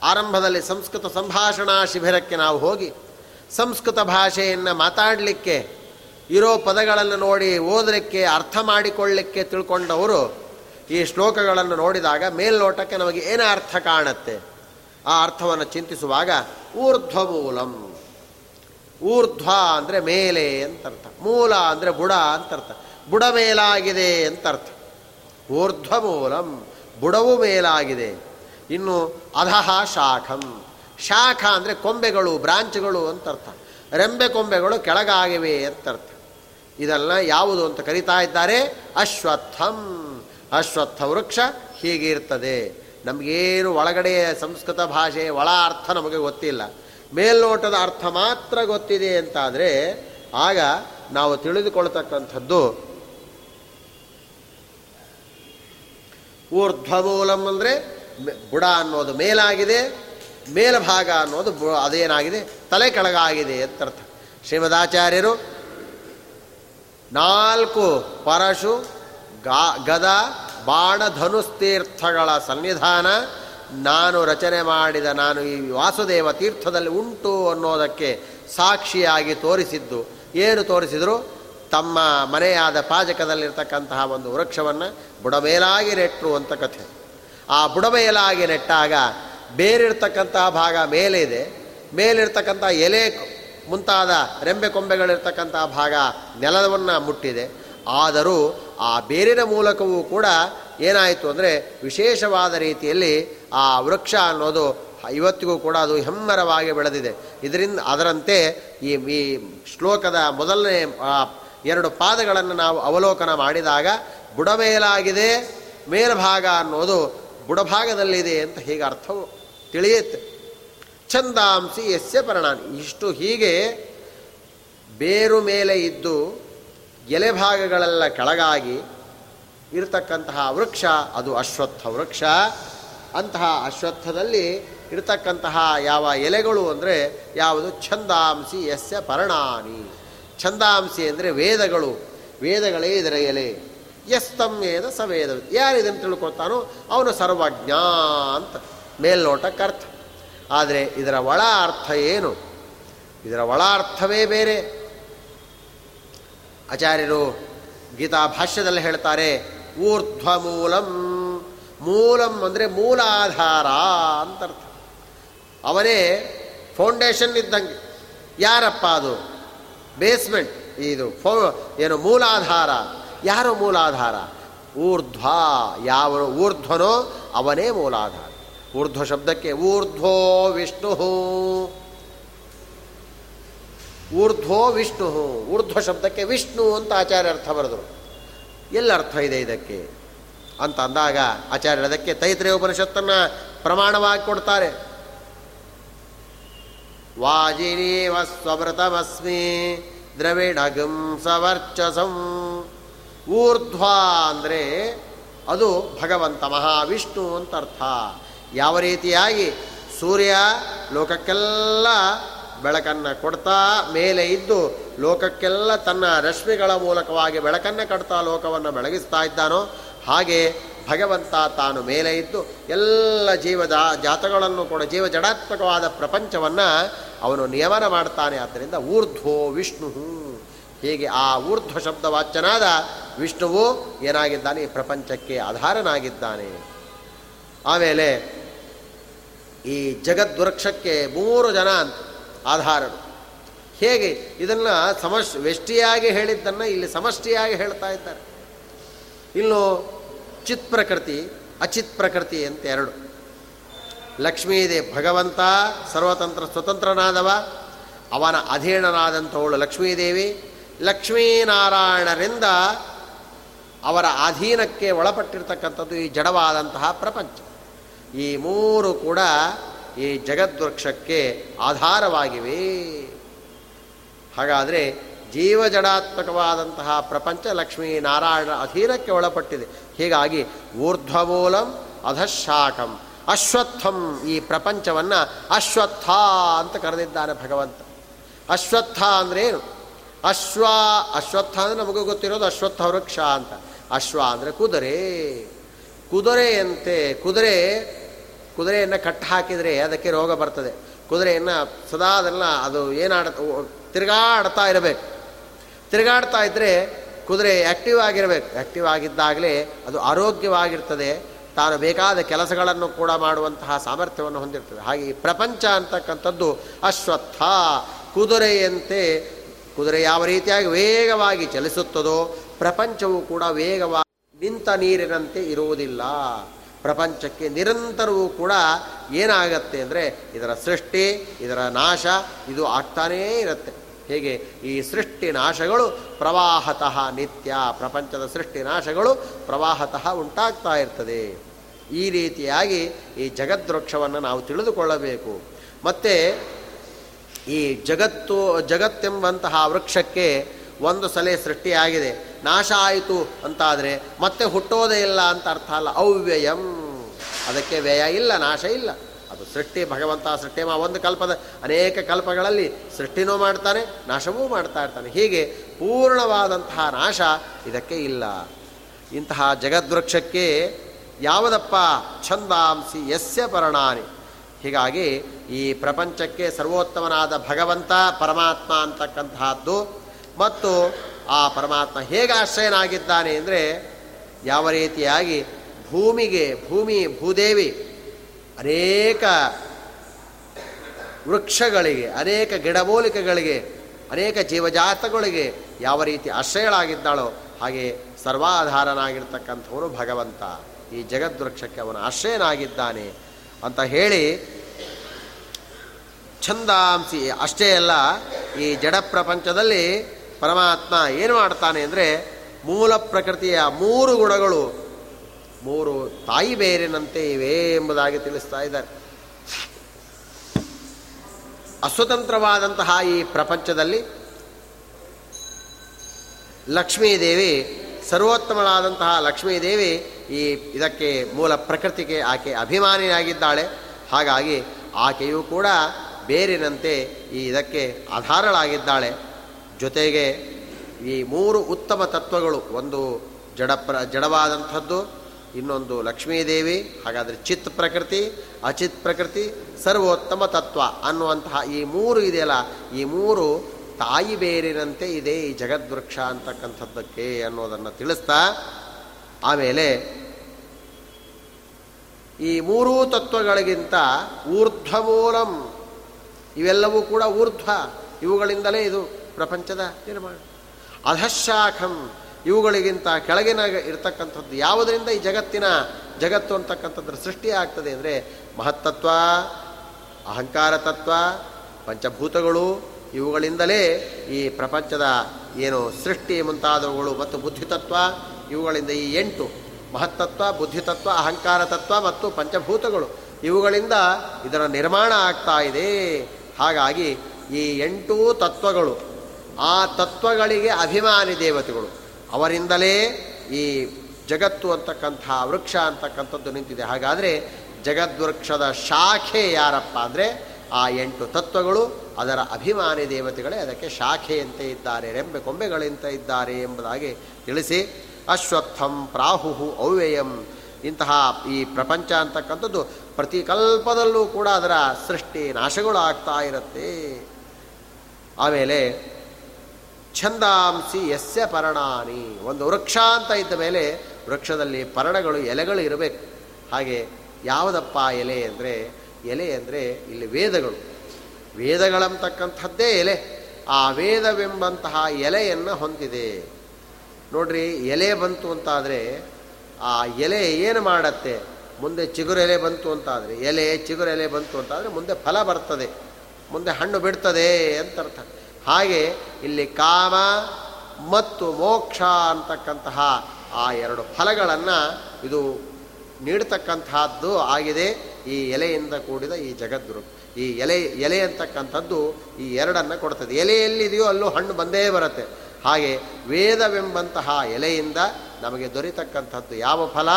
ಆರಂಭದಲ್ಲಿ ಸಂಸ್ಕೃತ ಸಂಭಾಷಣಾ ಶಿಬಿರಕ್ಕೆ ನಾವು ಹೋಗಿ ಸಂಸ್ಕೃತ ಭಾಷೆಯನ್ನು ಮಾತಾಡಲಿಕ್ಕೆ ಇರೋ ಪದಗಳನ್ನು ನೋಡಿ ಓದಲಿಕ್ಕೆ, ಅರ್ಥ ಮಾಡಿಕೊಳ್ಳಲಿಕ್ಕೆ ತಿಳ್ಕೊಂಡವರು ಈ ಶ್ಲೋಕಗಳನ್ನು ನೋಡಿದಾಗ ಮೇಲ್ನೋಟಕ್ಕೆ ನಮಗೆ ಏನು ಅರ್ಥ ಕಾಣುತ್ತೆ? ಆ ಅರ್ಥವನ್ನು ಚಿಂತಿಸುವಾಗ ಊರ್ಧ್ವ ಮೂಲಂ ಊರ್ಧ್ವ ಅಂದರೆ ಮೇಲೆ ಅಂತರ್ಥ. ಮೂಲ ಅಂದರೆ ಬುಡ ಅಂತರ್ಥ. ಬುಡ ಮೇಲಾಗಿದೆ ಅಂತರ್ಥ. ಊರ್ಧ್ವಮೂಲಂ. ಬುಡವು ಮೇಲಾಗಿದೆ. ಇನ್ನು ಅಧಃ ಶಾಖಂ. ಶಾಖ ಅಂದರೆ ಕೊಂಬೆಗಳು, ಬ್ರಾಂಚ್ಗಳು ಅಂತ ಅರ್ಥ ರೆಂಬೆ ಕೊಂಬೆಗಳು ಕೆಳಗಾಗಿವೆ ಅಂತ ಅರ್ಥ ಇದೆಲ್ಲ ಯಾವುದು ಅಂತ ಕರಿತಾ ಇದ್ದಾರೆ? ಅಶ್ವತ್ಥಂ. ಅಶ್ವತ್ಥ ವೃಕ್ಷ ಹೀಗೆ ಇರ್ತದೆ. ನಮಗೇನು ಒಳಗಡೆ ಸಂಸ್ಕೃತ ಭಾಷೆ ಒಳ ಅರ್ಥ ನಮಗೆ ಗೊತ್ತಿಲ್ಲ. ಮೇಲ್ನೋಟದ ಅರ್ಥ ಮಾತ್ರ ಗೊತ್ತಿದೆ ಅಂತಾದರೆ ಆಗ ನಾವು ತಿಳಿದುಕೊಳ್ತಕ್ಕಂಥದ್ದು ಊರ್ಧ್ವಮೂಲಂ ಅಂದರೆ ಬುಡ ಅನ್ನೋದು ಮೇಲಾಗಿದೆ, ಮೇಲ್ಭಾಗ ಅನ್ನೋದು ಅದೇನಾಗಿದೆ? ತಲೆ ಕೆಳಗಾಗಿದೆ ಅಂತ ಅರ್ಥ. ಶ್ರೀಮದಾಚಾರ್ಯರು ನಾಲ್ಕು ಪರಶು, ಗಾ ಗದ ಬಾಣ ಧನುಸ್ತೀರ್ಥಗಳ ಸನ್ನಿಧಾನ ನಾನು ರಚನೆ ಮಾಡಿದ ನಾನು ಈ ವಾಸುದೇವ ತೀರ್ಥದಲ್ಲಿ ಉಂಟು ಅನ್ನೋದಕ್ಕೆ ಸಾಕ್ಷಿಯಾಗಿ ತೋರಿಸಿದ್ದು. ಏನು ತೋರಿಸಿದರು? ತಮ್ಮ ಮನೆಯಾದ ಪಾಜಕದಲ್ಲಿರ್ತಕ್ಕಂತಹ ಒಂದು ವೃಕ್ಷವನ್ನು ಬುಡಮೇಲಾಗಿ ನೆಟ್ಟರು ಅಂತ ಕಥೆ. ಆ ಬುಡಮೇಲಾಗಿ ನೆಟ್ಟಾಗ ಬೇರಿರ್ತಕ್ಕಂತಹ ಭಾಗ ಮೇಲೆ ಇದೆ ಮೇಲಿರ್ತಕ್ಕಂಥ ಎಲೆ ಮುಂತಾದ ರೆಂಬೆ ಕೊಂಬೆಗಳಿರ್ತಕ್ಕಂತಹ ಭಾಗ ನೆಲವನ್ನು ಮುಟ್ಟಿದೆ. ಆದರೂ ಆ ಬೇರಿನ ಮೂಲಕವೂ ಕೂಡ ಏನಾಯಿತು ಅಂದರೆ ವಿಶೇಷವಾದ ರೀತಿಯಲ್ಲಿ ಆ ವೃಕ್ಷ ಅನ್ನೋದು ಇವತ್ತಿಗೂ ಕೂಡ ಅದು ಹೆಮ್ಮರವಾಗಿ ಬೆಳೆದಿದೆ. ಇದರಿಂದ ಅದರಂತೆ ಈ ಈ ಶ್ಲೋಕದ ಮೊದಲನೇ ಎರಡು ಪಾದಗಳನ್ನು ನಾವು ಅವಲೋಕನ ಮಾಡಿದಾಗ ಬುಡಮೇಲಾಗಿದೆ, ಮೇಲ್ಭಾಗ ಅನ್ನೋದು ಬುಡಭಾಗದಲ್ಲಿದೆ ಅಂತ ಹೀಗೆ ಅರ್ಥವು ತಿಳಿಯುತ್ತೆ. ಛಂದಾಂಸಿ ಎಸ್ಸೆ ಪರಿಣಾಮ ಇಷ್ಟು ಹೀಗೆ ಬೇರು ಮೇಲೆ ಇದ್ದು ಎಲೆ ಭಾಗಗಳೆಲ್ಲ ಕೆಳಗಾಗಿ ಇರತಕ್ಕಂತಹ ವೃಕ್ಷ, ಅದು ಅಶ್ವತ್ಥ ವೃಕ್ಷ. ಅಂತಹ ಅಶ್ವತ್ಥದಲ್ಲಿ ಇರತಕ್ಕಂತಹ ಯಾವ ಎಲೆಗಳು ಅಂದರೆ ಯಾವುದು? ಛಂದಾಂಸಿ ಯಸ್ಯ ಪರ್ಣಾನಿ. ಛಂದಾಂಸಿ ಅಂದರೆ ವೇದಗಳು. ವೇದಗಳೇ ಇದರ ಎಲೆ. ಎಸ್ತಂ ವೇದ ಸ ವೇದ ಯಾರು ಇದನ್ನು ತಿಳ್ಕೊತಾನೋ ಅವನು ಸರ್ವಜ್ಞ ಅಂತ ಮೇಲ್ನೋಟಕ್ಕೆ ಅರ್ಥ. ಆದರೆ ಇದರ ಒಳ ಅರ್ಥ ಏನು? ಇದರ ಒಳ ಅರ್ಥವೇ ಬೇರೆ. ಆಚಾರ್ಯರು ಗೀತಾ ಭಾಷ್ಯದಲ್ಲಿ ಹೇಳ್ತಾರೆ ಊರ್ಧ್ವ ಮೂಲಂ ಮೂಲಂ ಅಂದರೆ ಮೂಲಾಧಾರ ಅಂತ ಅರ್ಥ. ಅವನೇ ಫೌಂಡೇಶನ್ ಇದ್ದಂಗೆ. ಯಾರಪ್ಪ ಅದು? ಬೇಸ್ಮೆಂಟ್ ಇದು ಫೋ ಏನು ಮೂಲಾಧಾರ? ಯಾರು ಮೂಲಾಧಾರ? ಊರ್ಧ್ವ ಯಾವ ಊರ್ಧ್ವನೋ ಅವನೇ ಮೂಲಾಧಾರ. ಊರ್ಧ್ವ ಶಬ್ದಕ್ಕೆ ಊರ್ಧ್ವೋ ವಿಷ್ಣು ಊರ್ಧ್ವೋ ವಿಷ್ಣು, ಊರ್ಧ್ವ ಶಬ್ದಕ್ಕೆ ವಿಷ್ಣು ಅಂತ ಆಚಾರ್ಯ ಅರ್ಥ ಬರೆದರು. ಎಲ್ಲ ಅರ್ಥ ಇದೆ ಇದಕ್ಕೆ? ಅಂತ ಅಂದಾಗ ಆಚಾರ್ಯರು ಅದಕ್ಕೆ ತೈತ್ರೇಯ ಉಪನಿಷತ್ತನ್ನು ಪ್ರಮಾಣವಾಗಿ ಕೊಡ್ತಾರೆ. ವಾಜಿನೀವ ಸ್ವಮೃತಮಸ್ಮಿ ದ್ರವಿಣಗಂ ಸವರ್ಚಸಂ. ಊರ್ಧ್ವ ಅಂದರೆ ಅದು ಭಗವಂತ ಮಹಾವಿಷ್ಣು ಅಂತ ಅರ್ಥ. ಯಾವ ರೀತಿಯಾಗಿ ಸೂರ್ಯ ಲೋಕಕ್ಕೆಲ್ಲ ಬೆಳಕನ್ನು ಕೊಡ್ತಾ ಮೇಲೆ ಇದ್ದು ಲೋಕಕ್ಕೆಲ್ಲ ತನ್ನ ರಶ್ಮಿಗಳ ಮೂಲಕವಾಗಿ ಬೆಳಕನ್ನು ಕಟ್ತಾ ಲೋಕವನ್ನು ಬೆಳಗಿಸ್ತಾ ಇದ್ದಾನೋ ಹಾಗೆ ಭಗವಂತ ತಾನು ಮೇಲೆ ಇದ್ದು ಎಲ್ಲ ಜೀವದ ಜಾತಗಳನ್ನು ಕೂಡ ಜೀವ ಜಡಾತ್ಮಕವಾದ ಪ್ರಪಂಚವನ್ನು ಅವನು ನಿಯಮನ ಮಾಡ್ತಾನೆ. ಆದ್ದರಿಂದ ಊರ್ಧ್ವೋ ವಿಷ್ಣು. ಹೀಗೆ ಆ ಊರ್ಧ್ವ ಶಬ್ದ ವಾಚ್ಯನಾದ ವಿಷ್ಣುವು ಏನಾಗಿದ್ದಾನೆ? ಈ ಪ್ರಪಂಚಕ್ಕೆ ಆಧಾರನಾಗಿದ್ದಾನೆ. ಆಮೇಲೆ ಈ ಜಗದ್ವೃಕ್ಷಕ್ಕೆ ಮೂರು ಜನ ಅಂತ. ಆಧಾರರು. ಹೇಗೆ? ಇದನ್ನು ಸಮಷ್ ವ್ಯಷ್ಟಿಯಾಗಿ ಹೇಳಿದ್ದನ್ನು ಇಲ್ಲಿ ಸಮಷ್ಟಿಯಾಗಿ ಹೇಳ್ತಾ ಇದ್ದಾರೆ. ಇನ್ನು ಚಿತ್ ಪ್ರಕೃತಿ, ಅಚಿತ್ ಪ್ರಕೃತಿ ಅಂತ ಎರಡು. ಲಕ್ಷ್ಮೀದೇ ಭಗವಂತ, ಸರ್ವತಂತ್ರ ಸ್ವತಂತ್ರನಾದವ, ಅವನ ಅಧೀನನಾದಂಥವಳು ಲಕ್ಷ್ಮೀದೇವಿ, ಲಕ್ಷ್ಮೀನಾರಾಯಣರಿಂದ ಅವರ ಅಧೀನಕ್ಕೆ ಒಳಪಟ್ಟಿರ್ತಕ್ಕಂಥದ್ದು ಈ ಜಡವಾದಂತಹ ಪ್ರಪಂಚ. ಈ ಮೂರು ಕೂಡ ಈ ಜಗದ್ವೃಕ್ಷಕ್ಕೆ ಆಧಾರವಾಗಿವೆ. ಹಾಗಾದರೆ ಜೀವಜಡಾತ್ಮಕವಾದಂತಹ ಪ್ರಪಂಚ ಲಕ್ಷ್ಮೀ ನಾರಾಯಣ ಅಧೀನಕ್ಕೆ ಒಳಪಟ್ಟಿದೆ. ಹೀಗಾಗಿ ಊರ್ಧ್ವಮೂಲಂ ಅಧಶಾಖಂ, ಅಶ್ವತ್ಥಂ ಈ ಪ್ರಪಂಚವನ್ನು ಅಶ್ವತ್ಥ ಅಂತ ಕರೆದಿದ್ದಾನೆ ಭಗವಂತ. ಅಶ್ವತ್ಥ ಏನು? ಅಶ್ವ, ಅಶ್ವತ್ಥ ಅಂದರೆ ನಮಗೂ ಗೊತ್ತಿರೋದು ಅಶ್ವತ್ಥ ವೃಕ್ಷ ಅಂತ. ಅಶ್ವ ಅಂದರೆ ಕುದುರೆ. ಕುದುರೆಯಂತೆ ಕುದುರೆ ಕುದುರೆಯನ್ನು ಕಟ್ಟು ಹಾಕಿದರೆ ಅದಕ್ಕೆ ರೋಗ ಬರ್ತದೆ. ಕುದುರೆಯನ್ನು ಸದಾ ಅದನ್ನ ಅದು ಏನಾಡ ತಿರುಗಾಡ್ತಾ ಇರಬೇಕು. ತಿರುಗಾಡ್ತಾ ಇದ್ದರೆ ಕುದುರೆ ಆ್ಯಕ್ಟಿವ್ ಆಗಿರಬೇಕು. ಆ್ಯಕ್ಟಿವ್ ಆಗಿದ್ದಾಗಲೇ ಅದು ಆರೋಗ್ಯವಾಗಿರ್ತದೆ. ತಾನು ಬೇಕಾದ ಕೆಲಸಗಳನ್ನು ಕೂಡ ಮಾಡುವಂತಹ ಸಾಮರ್ಥ್ಯವನ್ನು ಹೊಂದಿರ್ತದೆ. ಹಾಗೆ ಈ ಪ್ರಪಂಚ ಅಂತಕ್ಕಂಥದ್ದು ಅಶ್ವತ್ಥ. ಕುದುರೆಯಂತೆ, ಕುದುರೆ ಯಾವ ರೀತಿಯಾಗಿ ವೇಗವಾಗಿ ಚಲಿಸುತ್ತದೋ ಪ್ರಪಂಚವು ಕೂಡ ವೇಗವಾಗಿ ನಿಂತ ನೀರಿನಂತೆ ಇರುವುದಿಲ್ಲ. ಪ್ರಪಂಚಕ್ಕೆ ನಿರಂತರವೂ ಕೂಡ ಏನಾಗತ್ತೆ ಅಂದರೆ ಇದರ ಸೃಷ್ಟಿ, ಇದರ ನಾಶ, ಇದು ಆಗ್ತಾನೇ ಇರುತ್ತೆ. ಹೇಗೆ? ಈ ಸೃಷ್ಟಿ ನಾಶಗಳು ಪ್ರವಾಹತಃ ನಿತ್ಯ, ಪ್ರಪಂಚದ ಸೃಷ್ಟಿ ನಾಶಗಳು ಪ್ರವಾಹತಃ ಉಂಟಾಗ್ತಾ ಇರ್ತದೆ. ಈ ರೀತಿಯಾಗಿ ಈ ಜಗದ್ವೃಕ್ಷವನ್ನು ನಾವು ತಿಳಿದುಕೊಳ್ಳಬೇಕು. ಮತ್ತು ಈ ಜಗತ್ತು, ಜಗತ್ತೆಂಬಂತಹ ವೃಕ್ಷಕ್ಕೆ ಒಂದು ಸಲ ಸೃಷ್ಟಿಯಾಗಿದೆ. ನಾಶ ಆಯಿತು ಅಂತಾದರೆ ಮತ್ತೆ ಹುಟ್ಟೋದೇ ಇಲ್ಲ ಅಂತ ಅರ್ಥ ಅಲ್ಲ. ಅವ್ಯಯಂ. ಅದಕ್ಕೆ ವ್ಯಯ ಇಲ್ಲ, ನಾಶ ಇಲ್ಲ. ಅದು ಸೃಷ್ಟಿ, ಭಗವಂತ ಸೃಷ್ಟಿ ಒಂದು ಕಲ್ಪದ ಅನೇಕ ಕಲ್ಪಗಳಲ್ಲಿ ಸೃಷ್ಟಿನೂ ಮಾಡ್ತಾನೆ, ನಾಶವೂ ಮಾಡ್ತಾ ಇರ್ತಾನೆ. ಹೀಗೆ ಪೂರ್ಣವಾದಂತಹ ನಾಶ ಇದಕ್ಕೆ ಇಲ್ಲ. ಇಂತಹ ಜಗದ್ವೃಕ್ಷಕ್ಕೆ ಯಾವುದಪ್ಪ ಛಂದಾಂಸಿ ಯಸ್ಯ ಪರಣಾನಿ ಹೀಗಾಗಿ ಈ ಪ್ರಪಂಚಕ್ಕೆ ಸರ್ವೋತ್ತಮನಾದ ಭಗವಂತ, ಪರಮಾತ್ಮ ಅಂತಕ್ಕಂತಹದ್ದು. ಮತ್ತು ಆ ಪರಮಾತ್ಮ ಹೇಗೆ ಆಶ್ರಯನಾಗಿದ್ದಾನೆ ಅಂದರೆ ಯಾವ ರೀತಿಯಾಗಿ ಭೂಮಿಗೆ, ಭೂಮಿ, ಭೂದೇವಿ ಅನೇಕ ವೃಕ್ಷಗಳಿಗೆ, ಅನೇಕ ಗಿಡಮೂಲಿಕೆಗಳಿಗೆ, ಅನೇಕ ಜೀವಜಾತಗಳಿಗೆ ಯಾವ ರೀತಿ ಆಶ್ರಯಳಾಗಿದ್ದಾಳೋ ಹಾಗೆ ಸರ್ವಾಧಾರನಾಗಿರ್ತಕ್ಕಂಥವನು ಭಗವಂತ. ಈ ಜಗದ್ವೃಕ್ಷಕ್ಕೆ ಅವನು ಆಶ್ರಯನಾಗಿದ್ದಾನೆ ಅಂತ ಹೇಳಿ ಛಂದಾಂಸಿ, ಅಷ್ಟೇ ಅಲ್ಲ, ಈ ಜಡ ಪ್ರಪಂಚದಲ್ಲಿ ಪರಮಾತ್ಮ ಏನು ಮಾಡ್ತಾನೆ ಅಂದರೆ ಮೂಲ ಪ್ರಕೃತಿಯ ಮೂರು ಗುಣಗಳು, ಮೂರು ತಾಯಿ ಬೇರಿನಂತೆ ಇವೆ ಎಂಬುದಾಗಿ ತಿಳಿಸ್ತಾ ಇದ್ದಾರೆ. ಅಸ್ವತಂತ್ರವಾದಂತಹ ಈ ಪ್ರಪಂಚದಲ್ಲಿ ಲಕ್ಷ್ಮೀದೇವಿ, ಸರ್ವೋತ್ತಮಳಾದಂತಹ ಲಕ್ಷ್ಮೀದೇವಿ ಈ ಇದಕ್ಕೆ ಮೂಲ ಪ್ರಕೃತಿಗೆ ಆಕೆ ಅಭಿಮಾನಿಯಾಗಿದ್ದಾಳೆ. ಹಾಗಾಗಿ ಆಕೆಯೂ ಕೂಡ ಬೇರಿನಂತೆ ಈ ಇದಕ್ಕೆ ಆಧಾರಳಾಗಿದ್ದಾಳೆ. ಜೊತೆಗೆ ಈ ಮೂರು ಉತ್ತಮ ತತ್ವಗಳು, ಒಂದು ಜಡ ಪ್ರ, ಜಡವಾದಂಥದ್ದು, ಇನ್ನೊಂದು ಲಕ್ಷ್ಮೀದೇವಿ, ಹಾಗಾದರೆ ಚಿತ್ ಪ್ರಕೃತಿ, ಅಚಿತ್ ಪ್ರಕೃತಿ, ಸರ್ವೋತ್ತಮ ತತ್ವ ಅನ್ನುವಂತಹ ಈ ಮೂರು ಇದೆಯಲ್ಲ, ಈ ಮೂರು ತಾಯಿ ಬೇರಿನಂತೆ ಇದೆ ಈ ಜಗದ್ವೃಕ್ಷ ಅಂತಕ್ಕಂಥದ್ದಕ್ಕೆ ಅನ್ನೋದನ್ನು ತಿಳಿಸ್ತಾ, ಆಮೇಲೆ ಈ ಮೂರೂ ತತ್ವಗಳಿಗಿಂತ ಊರ್ಧ್ವಮೂಲಂ ಇವೆಲ್ಲವೂ ಕೂಡ ಊರ್ಧ್ವ, ಇವುಗಳಿಂದಲೇ ಇದು ಪ್ರಪಂಚದ ನಿರ್ಮಾಣ ಅಧಶಾಖಂ. ಇವುಗಳಿಗಿಂತ ಕೆಳಗಿನ ಇರತಕ್ಕಂಥದ್ದು ಯಾವುದರಿಂದ ಈ ಜಗತ್ತಿನ ಜಗತ್ತು ಅಂತಕ್ಕಂಥದ್ರ ಸೃಷ್ಟಿ ಆಗ್ತದೆ ಅಂದರೆ ಮಹತ್ತತ್ವ ಅಹಂಕಾರ ತತ್ವ ಪಂಚಭೂತಗಳು ಇವುಗಳಿಂದಲೇ ಈ ಪ್ರಪಂಚದ ಏನು ಸೃಷ್ಟಿ ಮುಂತಾದವುಗಳು ಮತ್ತು ಬುದ್ಧಿತತ್ವ ಇವುಗಳಿಂದ ಈ ಎಂಟು ಮಹತ್ತತ್ವ ಬುದ್ಧಿತತ್ವ ಅಹಂಕಾರ ತತ್ವ ಮತ್ತು ಪಂಚಭೂತಗಳು ಇವುಗಳಿಂದ ಇದರ ನಿರ್ಮಾಣ ಆಗ್ತಾ ಇದೆ. ಹಾಗಾಗಿ ಈ ಎಂಟೂ ತತ್ವಗಳು ಆ ತತ್ವಗಳಿಗೆ ಅಭಿಮಾನಿ ದೇವತೆಗಳು. ಅವರಿಂದಲೇ ಈ ಜಗತ್ತು ಅಂತಕ್ಕಂಥ ವೃಕ್ಷ ಅಂತಕ್ಕಂಥದ್ದು ನಿಂತಿದೆ. ಹಾಗಾದರೆ ಜಗದ್ವೃಕ್ಷದ ಶಾಖೆ ಯಾರಪ್ಪ ಅಂದರೆ ಆ ಎಂಟು ತತ್ವಗಳು, ಅದರ ಅಭಿಮಾನಿ ದೇವತೆಗಳೇ. ಅದಕ್ಕೆ ಶಾಖೆಯಂತೆ ಇದ್ದಾರೆ, ರೆಂಬೆ ಕೊಂಬೆಗಳಂತೆ ಇದ್ದಾರೆ ಎಂಬುದಾಗಿ ತಿಳಿಸಿ, ಅಶ್ವತ್ಥಂ ಪ್ರಾಹು ಅವ್ಯಯಂ ಇಂತಹ ಈ ಪ್ರಪಂಚ ಅಂತಕ್ಕಂಥದ್ದು ಪ್ರತಿ ಕಲ್ಪದಲ್ಲೂ ಕೂಡ ಅದರ ಸೃಷ್ಟಿ ನಾಶಗಳು ಆಗ್ತಾ ಇರುತ್ತೆ. ಆಮೇಲೆ ಛಂದಾಂಸಿ ಯಸ್ಯ ಪರ್ಣಾನಿ. ಒಂದು ವೃಕ್ಷ ಅಂತ ಇದ್ದ ಮೇಲೆ ವೃಕ್ಷದಲ್ಲಿ ಪರ್ಣಗಳು, ಎಲೆಗಳು ಇರಬೇಕು. ಹಾಗೆ ಯಾವುದಪ್ಪ ಎಲೆ ಅಂದರೆ ಎಲೆ ಅಂದರೆ ಇಲ್ಲಿ ವೇದಗಳು. ವೇದಗಳಂತಕ್ಕಂಥದ್ದೇ ಎಲೆ. ಆ ವೇದವೆಂಬಂತಹ ಎಲೆಯನ್ನು ಹೊಂದಿದೆ. ನೋಡ್ರಿ, ಎಲೆ ಬಂತು ಅಂತಾದರೆ ಆ ಎಲೆ ಏನು ಮಾಡತ್ತೆ? ಮುಂದೆ ಚಿಗುರೆಲೆ ಬಂತು ಅಂತಾದರೆ, ಎಲೆ ಚಿಗುರೆಲೆ ಬಂತು ಅಂತಾದರೆ ಮುಂದೆ ಫಲ ಬರ್ತದೆ. ಮುಂದೆ ಹಣ್ಣು ಬಿಡ್ತದೆ ಅಂತ ಅರ್ಥ. ಹಾಗೆ ಇಲ್ಲಿ ಕಾಮ ಮತ್ತು ಮೋಕ್ಷ ಅಂತಕ್ಕಂತಹ ಆ ಎರಡು ಫಲಗಳನ್ನು ಇದು ನೀಡತಕ್ಕಂತಹದ್ದು ಆಗಿದೆ ಈ ಎಲೆಯಿಂದ ಕೂಡಿದ ಈ ಜಗದ್ಗುರು. ಈ ಎಲೆ ಎಲೆ ಅಂತಕ್ಕಂಥದ್ದು ಈ ಎರಡನ್ನು ಕೊಡ್ತದೆ. ಎಲೆಯಲ್ಲಿದೆಯೋ ಅಲ್ಲೂ ಹಣ್ಣು ಬಂದೇ ಬರುತ್ತೆ. ಹಾಗೆ ವೇದವೆಂಬಂತಹ ಎಲೆಯಿಂದ ನಮಗೆ ದೊರೆತಕ್ಕಂಥದ್ದು ಯಾವ ಫಲ?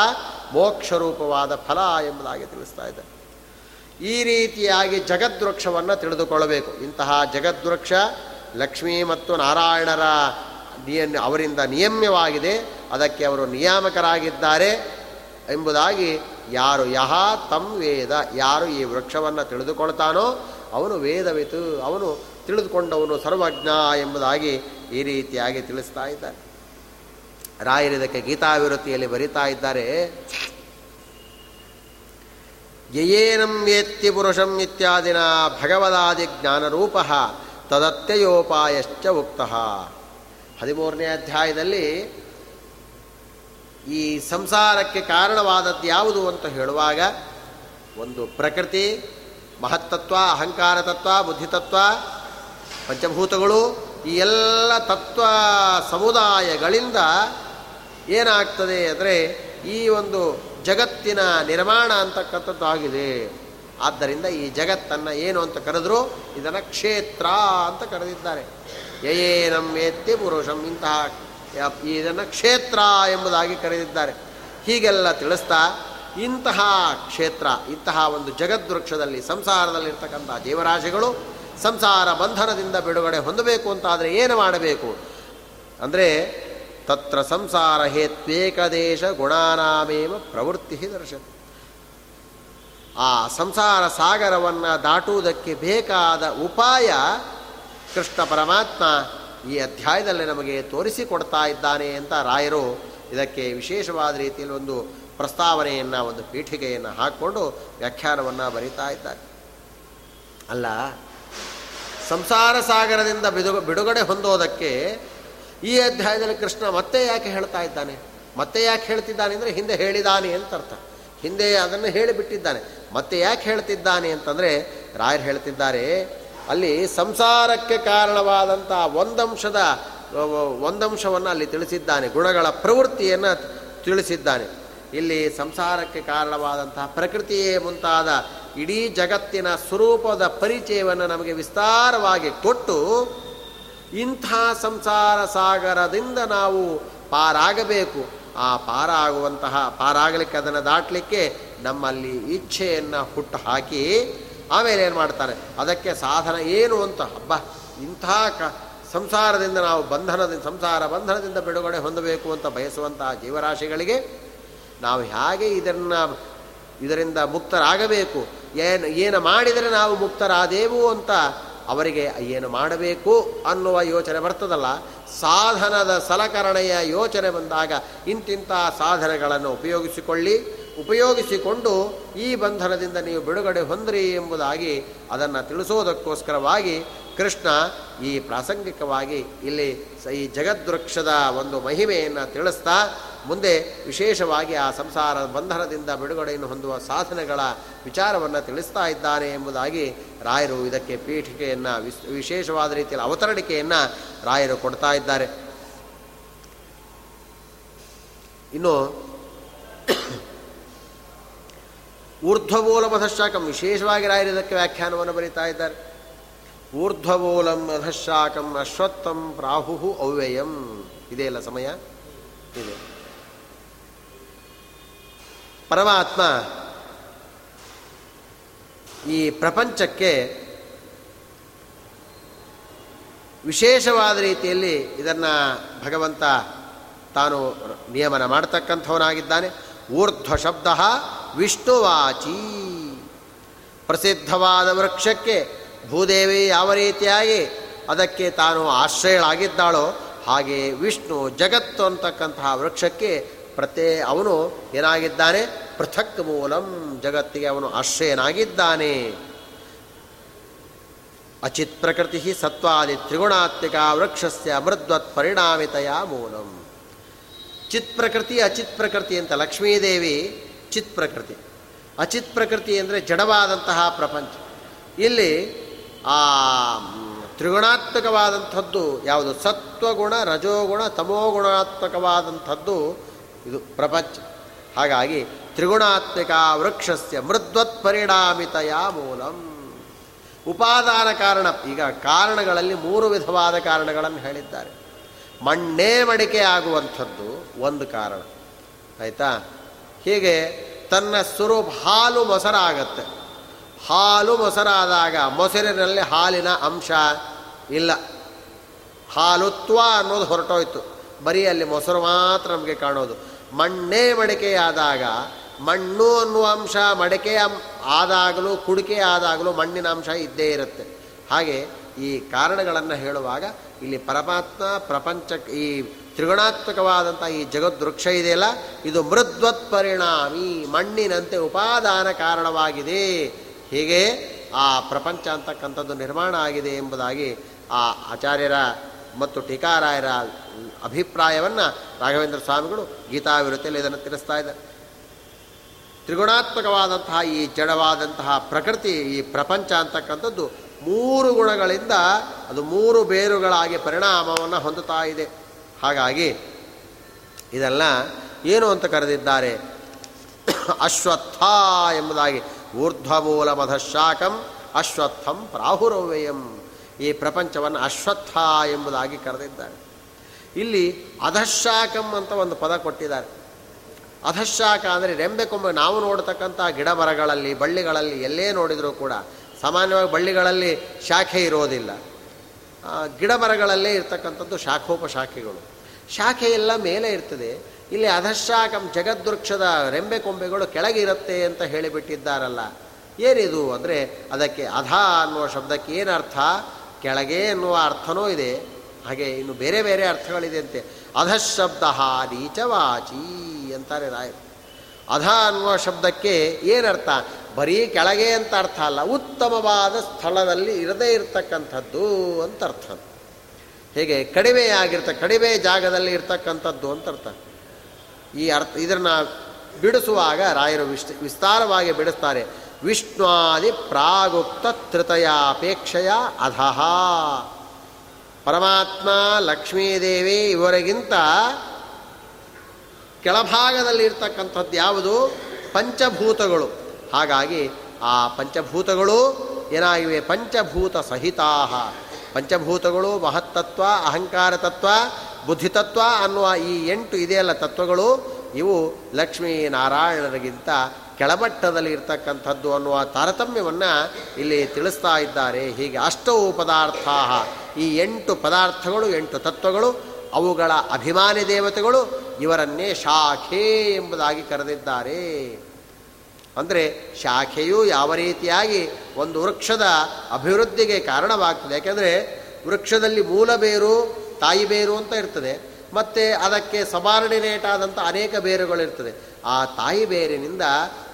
ಮೋಕ್ಷರೂಪವಾದ ಫಲ ಎಂಬುದಾಗಿ ತಿಳಿಸ್ತಾ ಇದೆ. ಈ ರೀತಿಯಾಗಿ ಜಗದ್ವೃಕ್ಷವನ್ನು ತಿಳಿದುಕೊಳ್ಳಬೇಕು. ಇಂತಹ ಜಗದ್ವೃಕ್ಷ ಲಕ್ಷ್ಮೀ ಮತ್ತು ನಾರಾಯಣರ ಅವರಿಂದ ನಿಯಮ್ಯವಾಗಿದೆ. ಅದಕ್ಕೆ ಅವರು ನಿಯಾಮಕರಾಗಿದ್ದಾರೆ. ಎಂಬುದಾಗಿ ಯಾರು ಯಹ ತಂ ವೇದ, ಯಾರು ಈ ವೃಕ್ಷವನ್ನು ತಿಳಿದುಕೊಳ್ತಾನೋ ಅವನು ವೇದವಿತು, ಅವನು ತಿಳಿದುಕೊಂಡವನು ಸರ್ವಜ್ಞ ಎಂಬುದಾಗಿ ಈ ರೀತಿಯಾಗಿ ತಿಳಿಸ್ತಾ ಇದ್ದಾರೆ. ರಾಯರಿದಕ್ಕೆ ಗೀತಾಭಿವೃತ್ತಿಯಲ್ಲಿ ಬರಿತಾ ಇದ್ದಾರೆ. ಯಯೇನಂ ವೇತ್ತಿ ಪುರುಷಂ ಇತ್ಯಾದಿನ ಭಗವದಾದಿ ಜ್ಞಾನರೂಪ ತದತ್ಯಯೋಪಾಯಶ್ಚ ಉಕ್ತ. ಹದಿಮೂರನೇ ಅಧ್ಯಾಯದಲ್ಲಿ ಈ ಸಂಸಾರಕ್ಕೆ ಕಾರಣವಾದದ್ದು ಯಾವುದು ಅಂತ ಹೇಳುವಾಗ ಒಂದು ಪ್ರಕೃತಿ, ಮಹತ್ತತ್ವ ಅಹಂಕಾರ ತತ್ವ ಬುದ್ಧಿತತ್ವ, ಪಂಚಭೂತಗಳು, ಈ ಎಲ್ಲ ತತ್ವ ಸಮುದಾಯಗಳಿಂದ ಏನಾಗ್ತದೆ ಅಂದರೆ ಈ ಒಂದು ಜಗತ್ತಿನ ನಿರ್ಮಾಣ ಅಂತಕ್ಕಂಥದ್ದು ಆಗಿದೆ ಆದ್ದರಿಂದ ಈ ಜಗತ್ತನ್ನು ಏನು ಅಂತ ಕರೆದ್ರು ಇದನ್ನು ಕ್ಷೇತ್ರ ಅಂತ ಕರೆದಿದ್ದಾರೆ. ಯಯೇನಂ ವೇತ್ತಿ ಪುರುಷಂ ಇಂತಹ ಇದನ್ನು ಕ್ಷೇತ್ರ ಎಂಬುದಾಗಿ ಕರೆದಿದ್ದಾರೆ. ಹೀಗೆಲ್ಲ ತಿಳಿಸ್ತಾ ಇಂತಹ ಕ್ಷೇತ್ರ, ಇಂತಹ ಒಂದು ಜಗದ್ವೃಕ್ಷದಲ್ಲಿ ಸಂಸಾರದಲ್ಲಿರ್ತಕ್ಕಂಥ ಜೀವರಾಶಿಗಳು ಸಂಸಾರ ಬಂಧನದಿಂದ ಬಿಡುಗಡೆ ಹೊಂದಬೇಕು ಅಂತಾದರೆ ಏನು ಮಾಡಬೇಕು? ಅಂದರೆ ತತ್ರ ಸಂಸಾರ ಹೇತ್ವೇಕದೇಶ ಗುಣಾನಾಮೇವ ಪ್ರವೃತ್ತಿ ದರ್ಶನ ಆ ಸಂಸಾರ ಸಾಗರವನ್ನು ದಾಟುವುದಕ್ಕೆ ಬೇಕಾದ ಉಪಾಯ ಕೃಷ್ಣ ಪರಮಾತ್ಮ ಈ ಅಧ್ಯಾಯದಲ್ಲಿ ನಮಗೆ ತೋರಿಸಿಕೊಡ್ತಾ ಇದ್ದಾನೆ ಅಂತ ರಾಯರು ಇದಕ್ಕೆ ವಿಶೇಷವಾದ ರೀತಿಯಲ್ಲಿ ಒಂದು ಪ್ರಸ್ತಾವನೆಯನ್ನು, ಒಂದು ಪೀಠಿಗೆಯನ್ನು ಹಾಕ್ಕೊಂಡು ವ್ಯಾಖ್ಯಾನವನ್ನು ಬರೀತಾ ಇದ್ದಾರೆ. ಅಲ್ಲ, ಸಂಸಾರ ಸಾಗರದಿಂದ ಬಿಡು ಬಿಡುಗಡೆ ಹೊಂದೋದಕ್ಕೆ ಈ ಅಧ್ಯಾಯದಲ್ಲಿ ಕೃಷ್ಣ ಮತ್ತೆ ಯಾಕೆ ಹೇಳ್ತಾ ಇದ್ದಾನೆ? ಮತ್ತೆ ಯಾಕೆ ಹೇಳ್ತಿದ್ದಾನೆ ಅಂದರೆ ಹಿಂದೆ ಹೇಳಿದಾನೆ ಅಂತ ಅರ್ಥ. ಹಿಂದೆ ಅದನ್ನು ಹೇಳಿಬಿಟ್ಟಿದ್ದಾನೆ. ಮತ್ತೆ ಯಾಕೆ ಹೇಳ್ತಿದ್ದಾನೆ ಅಂತಂದರೆ, ರಾಯರು ಹೇಳ್ತಿದ್ದಾರೆ, ಅಲ್ಲಿ ಸಂಸಾರಕ್ಕೆ ಕಾರಣವಾದಂಥ ಒಂದಂಶದ, ಒಂದಂಶವನ್ನು ಅಲ್ಲಿ ತಿಳಿಸಿದ್ದಾನೆ, ಗುಣಗಳ ಪ್ರವೃತ್ತಿಯನ್ನು ತಿಳಿಸಿದ್ದಾನೆ. ಇಲ್ಲಿ ಸಂಸಾರಕ್ಕೆ ಕಾರಣವಾದಂತಹ ಪ್ರಕೃತಿಯೇ ಮುಂತಾದ ಇಡೀ ಜಗತ್ತಿನ ಸ್ವರೂಪದ ಪರಿಚಯವನ್ನು ನಮಗೆ ವಿಸ್ತಾರವಾಗಿ ಕೊಟ್ಟು, ಇಂಥ ಸಂಸಾರ ಸಾಗರದಿಂದ ನಾವು ಪಾರಾಗಬೇಕು. ಆ ಪಾರಾಗುವಂತಹ, ಪಾರಾಗಲಿಕ್ಕೆ ಅದನ್ನು ದಾಟಲಿಕ್ಕೆ ನಮ್ಮಲ್ಲಿ ಇಚ್ಛೆಯನ್ನು ಹುಟ್ಟು ಹಾಕಿ ಆಮೇಲೆ ಏನು ಮಾಡ್ತಾರೆ? ಅದಕ್ಕೆ ಸಾಧನ ಏನು ಅಂತ ಹಬ್ಬ ಇಂಥ ಕ, ಸಂಸಾರದಿಂದ ನಾವು ಬಂಧನದಿಂದ ಸಂಸಾರ ಬಂಧನದಿಂದ ಬಿಡುಗಡೆ ಹೊಂದಬೇಕು ಅಂತ ಬಯಸುವಂತಹ ಜೀವರಾಶಿಗಳಿಗೆ ನಾವು ಹೇಗೆ ಇದನ್ನು, ಇದರಿಂದ ಮುಕ್ತರಾಗಬೇಕು? ಏನು ಏನು ಮಾಡಿದರೆ ನಾವು ಮುಕ್ತರಾದೇವು ಅಂತ ಅವರಿಗೆ ಏನು ಮಾಡಬೇಕು ಅನ್ನುವ ಯೋಚನೆ ಬರ್ತದಲ್ಲ? ಸಾಧನದ ಸಲಕರಣೆಯ ಯೋಚನೆ ಬಂದಾಗ ಇಂತಿಂಥ ಸಾಧನೆಗಳನ್ನು ಉಪಯೋಗಿಸಿಕೊಳ್ಳಿ. ಉಪಯೋಗಿಸಿಕೊಂಡು ಈ ಬಂಧನದಿಂದ ನೀವು ಬಿಡುಗಡೆ ಹೊಂದ್ರಿ ಎಂಬುದಾಗಿ ಅದನ್ನು ತಿಳಿಸೋದಕ್ಕೋಸ್ಕರವಾಗಿ ಕೃಷ್ಣ ಈ ಪ್ರಾಸಂಗಿಕವಾಗಿ ಇಲ್ಲಿ ಈ ಜಗದ್ವೃಕ್ಷದ ಒಂದು ಮಹಿಮೆಯನ್ನು ತಿಳಿಸ್ತಾ ಮುಂದೆ ವಿಶೇಷವಾಗಿ ಆ ಸಂಸಾರ ಬಂಧನದಿಂದ ಬಿಡುಗಡೆಯನ್ನು ಹೊಂದುವ ಸಾಧನೆಗಳ ವಿಚಾರವನ್ನು ತಿಳಿಸ್ತಾ ಇದ್ದಾನೆ ಎಂಬುದಾಗಿ ರಾಯರು ಇದಕ್ಕೆ ಪೀಠಿಕೆಯನ್ನು ವಿಶೇಷವಾದ ರೀತಿಯಲ್ಲಿ ಅವತರಣಿಕೆಯನ್ನು ರಾಯರು ಕೊಡ್ತಾ ಇದ್ದಾರೆ. ಇನ್ನು ಊರ್ಧ್ವಮೂಲ ಮಧಶಾಕಂ ವಿಶೇಷವಾಗಿ ರಾಯರು ಇದಕ್ಕೆ ವ್ಯಾಖ್ಯಾನವನ್ನು ಬರೀತಾ ಇದ್ದಾರೆ. ಊರ್ಧ್ವಬೋಲಂ ಅಧಶಾಕಂ ಅಶ್ವತ್ಥಂ ಪ್ರಾಹು ಅವ್ಯಯಂ. ಇದೆಯಲ್ಲ ಸಮಯ? ಇದೆ. ಪರಮಾತ್ಮ ಈ ಪ್ರಪಂಚಕ್ಕೆ ವಿಶೇಷವಾದ ರೀತಿಯಲ್ಲಿ ಇದನ್ನು ಭಗವಂತ ತಾನು ನಿಯಮನ ಮಾಡತಕ್ಕಂಥವನಾಗಿದ್ದಾನೆ. ಊರ್ಧ್ವ ಶಬ್ದ ವಿಷ್ಣುವಾಚಿ. ಪ್ರಸಿದ್ಧವಾದ ವೃಕ್ಷಕ್ಕೆ ಭೂದೇವಿ ಯಾವ ರೀತಿಯಾಗಿ ಅದಕ್ಕೆ ತಾನು ಆಶ್ರಯಳಾಗಿದ್ದಾಳೋ ಹಾಗೆ ವಿಷ್ಣು ಜಗತ್ತು ಅಂತಕ್ಕಂತಹ ವೃಕ್ಷಕ್ಕೆ ಪ್ರತೇ ಅವನು ಏನಾಗಿದ್ದಾನೆ? ಪೃಥಕ್ ಮೂಲಂ ಜಗತ್ತಿಗೆ ಅವನು ಆಶ್ರಯನಾಗಿದ್ದಾನೆ. ಅಚಿತ್ ಪ್ರಕೃತಿ ಸತ್ವಾದಿ ತ್ರಿಗುಣಾತ್ಮಿಕ ವೃಕ್ಷಸ್ಯ ಮೃದ್ವತ್ ಪರಿಣಾಮಿತಯ ಮೂಲಂ. ಚಿತ್ ಪ್ರಕೃತಿ, ಅಚಿತ್ ಪ್ರಕೃತಿ ಅಂತ ಲಕ್ಷ್ಮೀದೇವಿ ಚಿತ್ ಪ್ರಕೃತಿ. ಅಚಿತ್ ಪ್ರಕೃತಿ ಅಂದರೆ ಜಡವಾದಂತಹ ಪ್ರಪಂಚ. ಇಲ್ಲಿ ಆ ತ್ರಿಗುಣಾತ್ಮಕವಾದಂಥದ್ದು ಯಾವುದು? ಸತ್ವಗುಣ, ರಜೋಗುಣ, ತಮೋಗುಣಾತ್ಮಕವಾದಂಥದ್ದು ಇದು ಪ್ರಪಂಚ. ಹಾಗಾಗಿ ತ್ರಿಗುಣಾತ್ಮಕ ವೃಕ್ಷಸ್ಯ ಮೃದ್ವತ್ ಪರಿಣಾಮಿತಯ ಮೂಲಂ. ಉಪಾದಾನ ಕಾರಣ, ಈಗ ಕಾರಣಗಳಲ್ಲಿ ಮೂರು ವಿಧವಾದ ಕಾರಣಗಳನ್ನು ಹೇಳಿದ್ದಾರೆ. ಮಣ್ಣೇ ಮಡಿಕೆ ಆಗುವಂಥದ್ದು ಒಂದು ಕಾರಣ. ಆಯಿತಾ? ಹೀಗೆ ತನ್ನ ಸ್ವರೂಪ ಹಾಲು ಮೊಸರಾಗತ್ತೆ. ಹಾಲು ಮೊಸರಾದಾಗ ಮೊಸರಿನಲ್ಲಿ ಹಾಲಿನ ಅಂಶ ಇಲ್ಲ. ಹಾಲುತ್ವ ಅನ್ನೋದು ಹೊರಟೋಯ್ತು. ಬರೀ ಅಲ್ಲಿ ಮೊಸರು ಮಾತ್ರ ನಮಗೆ ಕಾಣೋದು. ಮಣ್ಣೇ ಮಡಿಕೆಯಾದಾಗ, ಮಣ್ಣು ಅನ್ನುವ ಅಂಶ ಮಡಿಕೆ ಆದಾಗಲೂ, ಕುಡಿಕೆ ಆದಾಗಲೂ ಮಣ್ಣಿನ ಅಂಶ ಇದ್ದೇ ಇರುತ್ತೆ. ಹಾಗೆ ಈ ಕಾರಣಗಳನ್ನು ಹೇಳುವಾಗ ಇಲ್ಲಿ ಪರಮಾತ್ಮ ಪ್ರಪಂಚ ಈ ತ್ರಿಗುಣಾತ್ಮಕವಾದಂಥ ಈ ಜಗದ್ವೃಕ್ಷ ಇದೆಯಲ್ಲ, ಇದು ಮೃದ್ವತ್ ಪರಿಣಾಮಿ ಮಣ್ಣಿನಂತೆ ಉಪಾದಾನ ಕಾರಣವಾಗಿದೆ. ಹೀಗೆ? ಆ ಪ್ರಪಂಚ ಅಂತಕ್ಕಂಥದ್ದು ನಿರ್ಮಾಣ ಆಗಿದೆ ಎಂಬುದಾಗಿ ಆ ಆಚಾರ್ಯರ ಮತ್ತು ಟೀಕಾರಾಯರ ಅಭಿಪ್ರಾಯವನ್ನು ರಾಘವೇಂದ್ರ ಸ್ವಾಮಿಗಳು ಗೀತಾವಿರುತ್ತಿಯಲ್ಲಿ ಇದನ್ನು ತಿಳಿಸ್ತಾ ಇದ್ದಾರೆ. ತ್ರಿಗುಣಾತ್ಮಕವಾದಂತಹ ಈ ಜಡವಾದಂತಹ ಪ್ರಕೃತಿ, ಈ ಪ್ರಪಂಚ ಅಂತಕ್ಕಂಥದ್ದು ಮೂರು ಗುಣಗಳಿಂದ ಅದು ಮೂರು ಬೇರುಗಳಾಗಿ ಪರಿಣಾಮವನ್ನು ಹೊಂದುತ್ತಾ ಇದೆ. ಹಾಗಾಗಿ ಇದೆಲ್ಲ ಏನು ಅಂತ ಕರೆದಿದ್ದಾರೆ? ಅಶ್ವತ್ಥ ಎಂಬುದಾಗಿ. ಊರ್ಧ್ವಮೂಲ ಮಧಶಾಕಂ ಅಶ್ವತ್ಥಂ ಪ್ರಾಹುರವ್ಯಯಂ. ಈ ಪ್ರಪಂಚವನ್ನು ಅಶ್ವತ್ಥ ಎಂಬುದಾಗಿ ಕರೆದಿದ್ದಾರೆ. ಇಲ್ಲಿ ಅಧಶಾಕಂ ಅಂತ ಒಂದು ಪದ ಕೊಟ್ಟಿದ್ದಾರೆ. ಅಧಶಾಕ ಅಂದರೆ ರೆಂಬೆ ಕೊಂಬೆ ನಾವು ನೋಡತಕ್ಕಂಥ ಗಿಡ ಮರಗಳಲ್ಲಿ ಬಳ್ಳಿಗಳಲ್ಲಿ ಎಲ್ಲೇ ನೋಡಿದರೂ ಕೂಡ ಸಾಮಾನ್ಯವಾಗಿ ಬಳ್ಳಿಗಳಲ್ಲಿ ಶಾಖೆ ಇರೋದಿಲ್ಲ. ಗಿಡ ಮರಗಳಲ್ಲೇ ಇರ್ತಕ್ಕಂಥದ್ದು ಶಾಖೋಪಶಾಖೆಗಳು. ಶಾಖೆ ಎಲ್ಲ ಮೇಲೆ ಇರ್ತದೆ. ಇಲ್ಲಿ ಅಧಶಾಖಂ ಜಗದ್ವೃಕ್ಷದ ರೆಂಬೆ ಕೊಂಬೆಗಳು ಕೆಳಗೆ ಇರುತ್ತೆ ಅಂತ ಹೇಳಿಬಿಟ್ಟಿದ್ದಾರಲ್ಲ. ಏನಿದು ಅಂದರೆ ಅದಕ್ಕೆ ಅಧ ಅನ್ನುವ ಶಬ್ದಕ್ಕೆ ಏನು ಅರ್ಥ? ಕೆಳಗೆ ಎನ್ನುವ ಅರ್ಥನೂ ಇದೆ. ಹಾಗೆ ಇನ್ನು ಬೇರೆ ಬೇರೆ ಅರ್ಥಗಳಿದೆ ಅಂತೆ. ಅಧಶಬ್ದ ನೀಚವಾಚಿ ಅಂತಾರೆ ರಾಯರು. ಅಧ ಅನ್ನುವ ಶಬ್ದಕ್ಕೆ ಏನರ್ಥ ಬರೀ ಕೆಳಗೆ ಅಂತ ಅರ್ಥ ಅಲ್ಲ, ಉತ್ತಮವಾದ ಸ್ಥಳದಲ್ಲಿ ಇರದೇ ಇರತಕ್ಕಂಥದ್ದು ಅಂತ ಅರ್ಥ. ಹೇಗೆ? ಕಡಿಮೆಯಾಗಿರ್ತ ಕಡಿಮೆ ಜಾಗದಲ್ಲಿ ಇರ್ತಕ್ಕಂಥದ್ದು ಅಂತ ಅರ್ಥ. ಈ ಅರ್ಥ, ಇದನ್ನು ಬಿಡಿಸುವಾಗ ರಾಯರು ವಿಶ್ ವಿಸ್ತಾರವಾಗಿ ಬಿಡಿಸ್ತಾರೆ. ವಿಷ್ಣುವಾದಿ ಪ್ರಾಗುಕ್ತ ತೃತಯಾಪೇಕ್ಷೆಯ ಅಧಃ. ಪರಮಾತ್ಮ, ಲಕ್ಷ್ಮೀದೇವಿ ಇವರಿಗಿಂತ ಕೆಳಭಾಗದಲ್ಲಿ ಇರ್ತಕ್ಕಂಥದ್ದು ಯಾವುದು? ಪಂಚಭೂತಗಳು. ಹಾಗಾಗಿ ಆ ಪಂಚಭೂತಗಳು ಏನಾಗಿವೆ? ಪಂಚಭೂತ ಸಹಿತಾಹ. ಪಂಚಭೂತಗಳು ಮಹತ್ತತ್ವ, ಅಹಂಕಾರ ತತ್ವ ಬುದ್ಧಿತತ್ವ ಅನ್ನುವ ಈ ಎಂಟು ಇದೆಯಲ್ಲ ತತ್ವಗಳು, ಇವು ಲಕ್ಷ್ಮೀನಾರಾಯಣರಿಗಿಂತ ಕೆಳಮಟ್ಟದಲ್ಲಿ ಇರ್ತಕ್ಕಂಥದ್ದು ಅನ್ನುವ ತಾರತಮ್ಯವನ್ನು ಇಲ್ಲಿ ತಿಳಿಸ್ತಾ ಇದ್ದಾರೆ. ಹೀಗೆ ಅಷ್ಟವು ಪದಾರ್ಥ ಈ ಎಂಟು ಪದಾರ್ಥಗಳು, ಎಂಟು ತತ್ವಗಳು, ಅವುಗಳ ಅಭಿಮಾನಿ ದೇವತೆಗಳು ಇವರನ್ನೇ ಶಾಖೆ ಎಂಬುದಾಗಿ ಕರೆದಿದ್ದಾರೆ. ಅಂದರೆ ಶಾಖೆಯು ಯಾವ ರೀತಿಯಾಗಿ ಒಂದು ವೃಕ್ಷದ ಅಭಿವೃದ್ಧಿಗೆ ಕಾರಣವಾಗ್ತದೆ? ಯಾಕೆಂದರೆ ವೃಕ್ಷದಲ್ಲಿ ಮೂಲ ಬೇರು ತಾಯಿ ಬೇರು ಅಂತ ಇರ್ತದೆ. ಮತ್ತು ಅದಕ್ಕೆ ಸಬಾರ್ಡಿನೇಟ್ ಆದಂಥ ಅನೇಕ ಬೇರುಗಳಿರ್ತದೆ. ಆ ತಾಯಿ ಬೇರಿನಿಂದ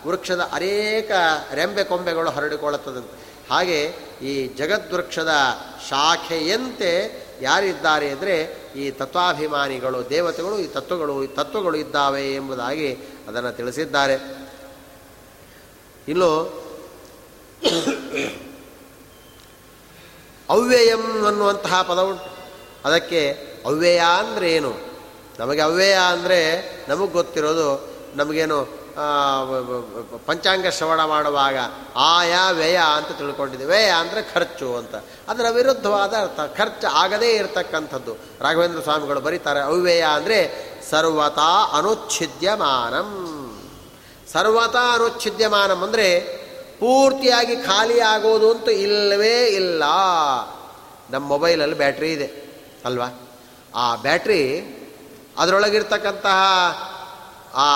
ವೃಕ್ಷದ ಅನೇಕ ರೆಂಬೆ ಕೊಂಬೆಗಳು ಹರಡಿಕೊಳ್ಳುತ್ತದೆ ಹಾಗೆ ಈ ಜಗದ್ವೃಕ್ಷದ ಶಾಖೆಯಂತೆ ಯಾರಿದ್ದಾರೆ ಅಂದರೆ ಈ ತತ್ವಾಭಿಮಾನಿಗಳು, ದೇವತೆಗಳು, ಈ ತತ್ವಗಳು ಈ ತತ್ವಗಳು ಇದ್ದಾವೆ ಎಂಬುದಾಗಿ ಅದನ್ನು ತಿಳಿಸಿದ್ದಾರೆ. ಇನ್ನು ಅವ್ಯಯಂ ಅನ್ನುವಂತಹ ಪದ ಉಂಟು. ಅದಕ್ಕೆ ಅವ್ಯಯ ಅಂದರೆ ಏನು? ನಮಗೆ ಅವ್ಯಯ ಅಂದರೆ ನಮಗೆ ಗೊತ್ತಿರೋದು ನಮಗೇನು ಪಂಚಾಂಗ ಶ್ರವಣ ಮಾಡುವಾಗ ಆಯಾ, ವ್ಯಯ ಅಂತ ತಿಳ್ಕೊಂಡಿದ್ದೆ ವ್ಯಯ ಅಂದರೆ ಖರ್ಚು ಅಂತ. ಅದರ ವಿರುದ್ಧವಾದ ಅರ್ಥ. ಖರ್ಚು ಆಗದೇ ಇರತಕ್ಕಂಥದ್ದು. ರಾಘವೇಂದ್ರ ಸ್ವಾಮಿಗಳು ಬರೀತಾರೆ ಅವ್ಯಯ ಅಂದರೆ ಸರ್ವತಾ ಅನುಚ್ಛಿದ್ಯಮಾನಂ. ಸರ್ವತಾ ಅನುಚ್ಛಿದ್ಯಮಾನಂ ಅಂದರೆ ಪೂರ್ತಿಯಾಗಿ ಖಾಲಿ ಆಗೋದು ಅಂತೂ ಇಲ್ಲವೇ ಇಲ್ಲ. ನಮ್ಮ ಮೊಬೈಲಲ್ಲಿ ಬ್ಯಾಟ್ರಿ ಇದೆ, ಅಲ್ವಾ? ಆ ಬ್ಯಾಟ್ರಿ ಅದರೊಳಗಿರ್ತಕ್ಕಂತಹ ಆ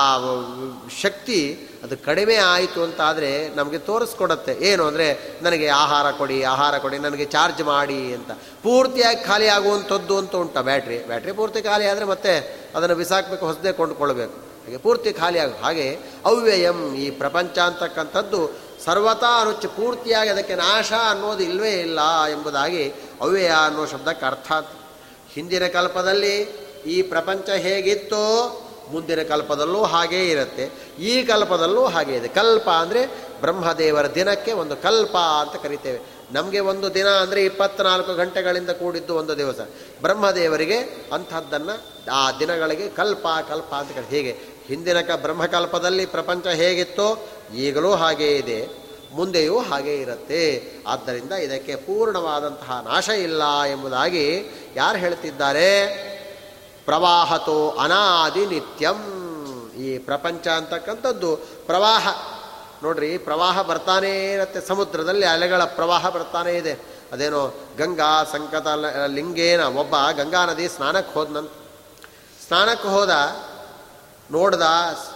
ಶಕ್ತಿ ಅದು ಕಡಿಮೆ ಆಯಿತು ಅಂತ ಆದರೆ ನಮಗೆ ತೋರಿಸ್ಕೊಡತ್ತೆ. ಏನು ಅಂದರೆ ನನಗೆ ಆಹಾರ ಕೊಡಿ ಆಹಾರ ಕೊಡಿ, ನನಗೆ ಚಾರ್ಜ್ ಮಾಡಿ ಅಂತ. ಪೂರ್ತಿಯಾಗಿ ಖಾಲಿ ಆಗುವಂಥದ್ದು ಅಂತ ಉಂಟ ಬ್ಯಾಟ್ರಿ. ಬ್ಯಾಟ್ರಿ ಪೂರ್ತಿ ಖಾಲಿ ಆದರೆ ಮತ್ತೆ ಅದನ್ನು ಬಿಸಾಕಬೇಕು, ಹೊಸದೇ ಕೊಂಡುಕೊಳ್ಬೇಕು. ಹಾಗೆ ಪೂರ್ತಿ ಖಾಲಿ ಹಾಗೆ ಅವ್ಯಯಂ ಈ ಪ್ರಪಂಚ ಅಂತಕ್ಕಂಥದ್ದು ಸರ್ವತಾ ರುಚಿ ಪೂರ್ತಿಯಾಗಿ ಅದಕ್ಕೆ ನಾಶ ಅನ್ನೋದು ಇಲ್ಲವೇ ಇಲ್ಲ ಎಂಬುದಾಗಿ ಅವ್ಯಯ ಅನ್ನೋ ಶಬ್ದಕ್ಕೆ ಅರ್ಥ ಹಿಂದಿನ ಕಲ್ಪದಲ್ಲಿ ಈ ಪ್ರಪಂಚ ಹೇಗಿತ್ತೋ ಮುಂದಿನ ಕಲ್ಪದಲ್ಲೂ ಹಾಗೇ ಇರುತ್ತೆ. ಈ ಕಲ್ಪದಲ್ಲೂ ಹಾಗೆ ಇದೆ. ಕಲ್ಪ ಅಂದರೆ ಬ್ರಹ್ಮದೇವರ ದಿನಕ್ಕೆ ಒಂದು ಕಲ್ಪ ಅಂತ ಕರಿತೇವೆ. ನಮಗೆ ಒಂದು ದಿನ ಅಂದರೆ ಇಪ್ಪತ್ನಾಲ್ಕು ಗಂಟೆಗಳಿಂದ ಕೂಡಿದ್ದು ಒಂದು ದಿವಸ. ಬ್ರಹ್ಮದೇವರಿಗೆ ಅಂಥದ್ದನ್ನು ಆ ದಿನಗಳಿಗೆ ಕಲ್ಪ ಕಲ್ಪ ಅಂತ ಹೇಗೆ ಹಿಂದಿನ ಕ ಬ್ರಹ್ಮಕಲ್ಪದಲ್ಲಿ ಪ್ರಪಂಚ ಹೇಗಿತ್ತೋ ಈಗಲೂ ಹಾಗೇ ಇದೆ, ಮುಂದೆಯೂ ಹಾಗೇ ಇರುತ್ತೆ. ಆದ್ದರಿಂದ ಇದಕ್ಕೆ ಪೂರ್ಣವಾದಂತಹ ನಾಶ ಇಲ್ಲ ಎಂಬುದಾಗಿ ಯಾರು ಹೇಳ್ತಿದ್ದಾರೆ? ಪ್ರವಾಹತೋ ಅನಾದಿ ನಿತ್ಯಂ. ಈ ಪ್ರಪಂಚ ಅಂತಕ್ಕಂಥದ್ದು ಪ್ರವಾಹ. ನೋಡ್ರಿ, ಪ್ರವಾಹ ಬರ್ತಾನೇ ಇರುತ್ತೆ. ಸಮುದ್ರದಲ್ಲಿ ಅಲೆಗಳ ಪ್ರವಾಹ ಬರ್ತಾನೇ ಇದೆ. ಅದೇನೋ ಗಂಗಾ ಸಂಕತ ಲಿಂಗೇನ ಒಬ್ಬ ಗಂಗಾ ನದಿ ಸ್ನಾನಕ್ಕೆ ಹೋದ್ನಂತ. ಸ್ನಾನಕ್ಕೆ ಹೋದ ನೋಡ್ದ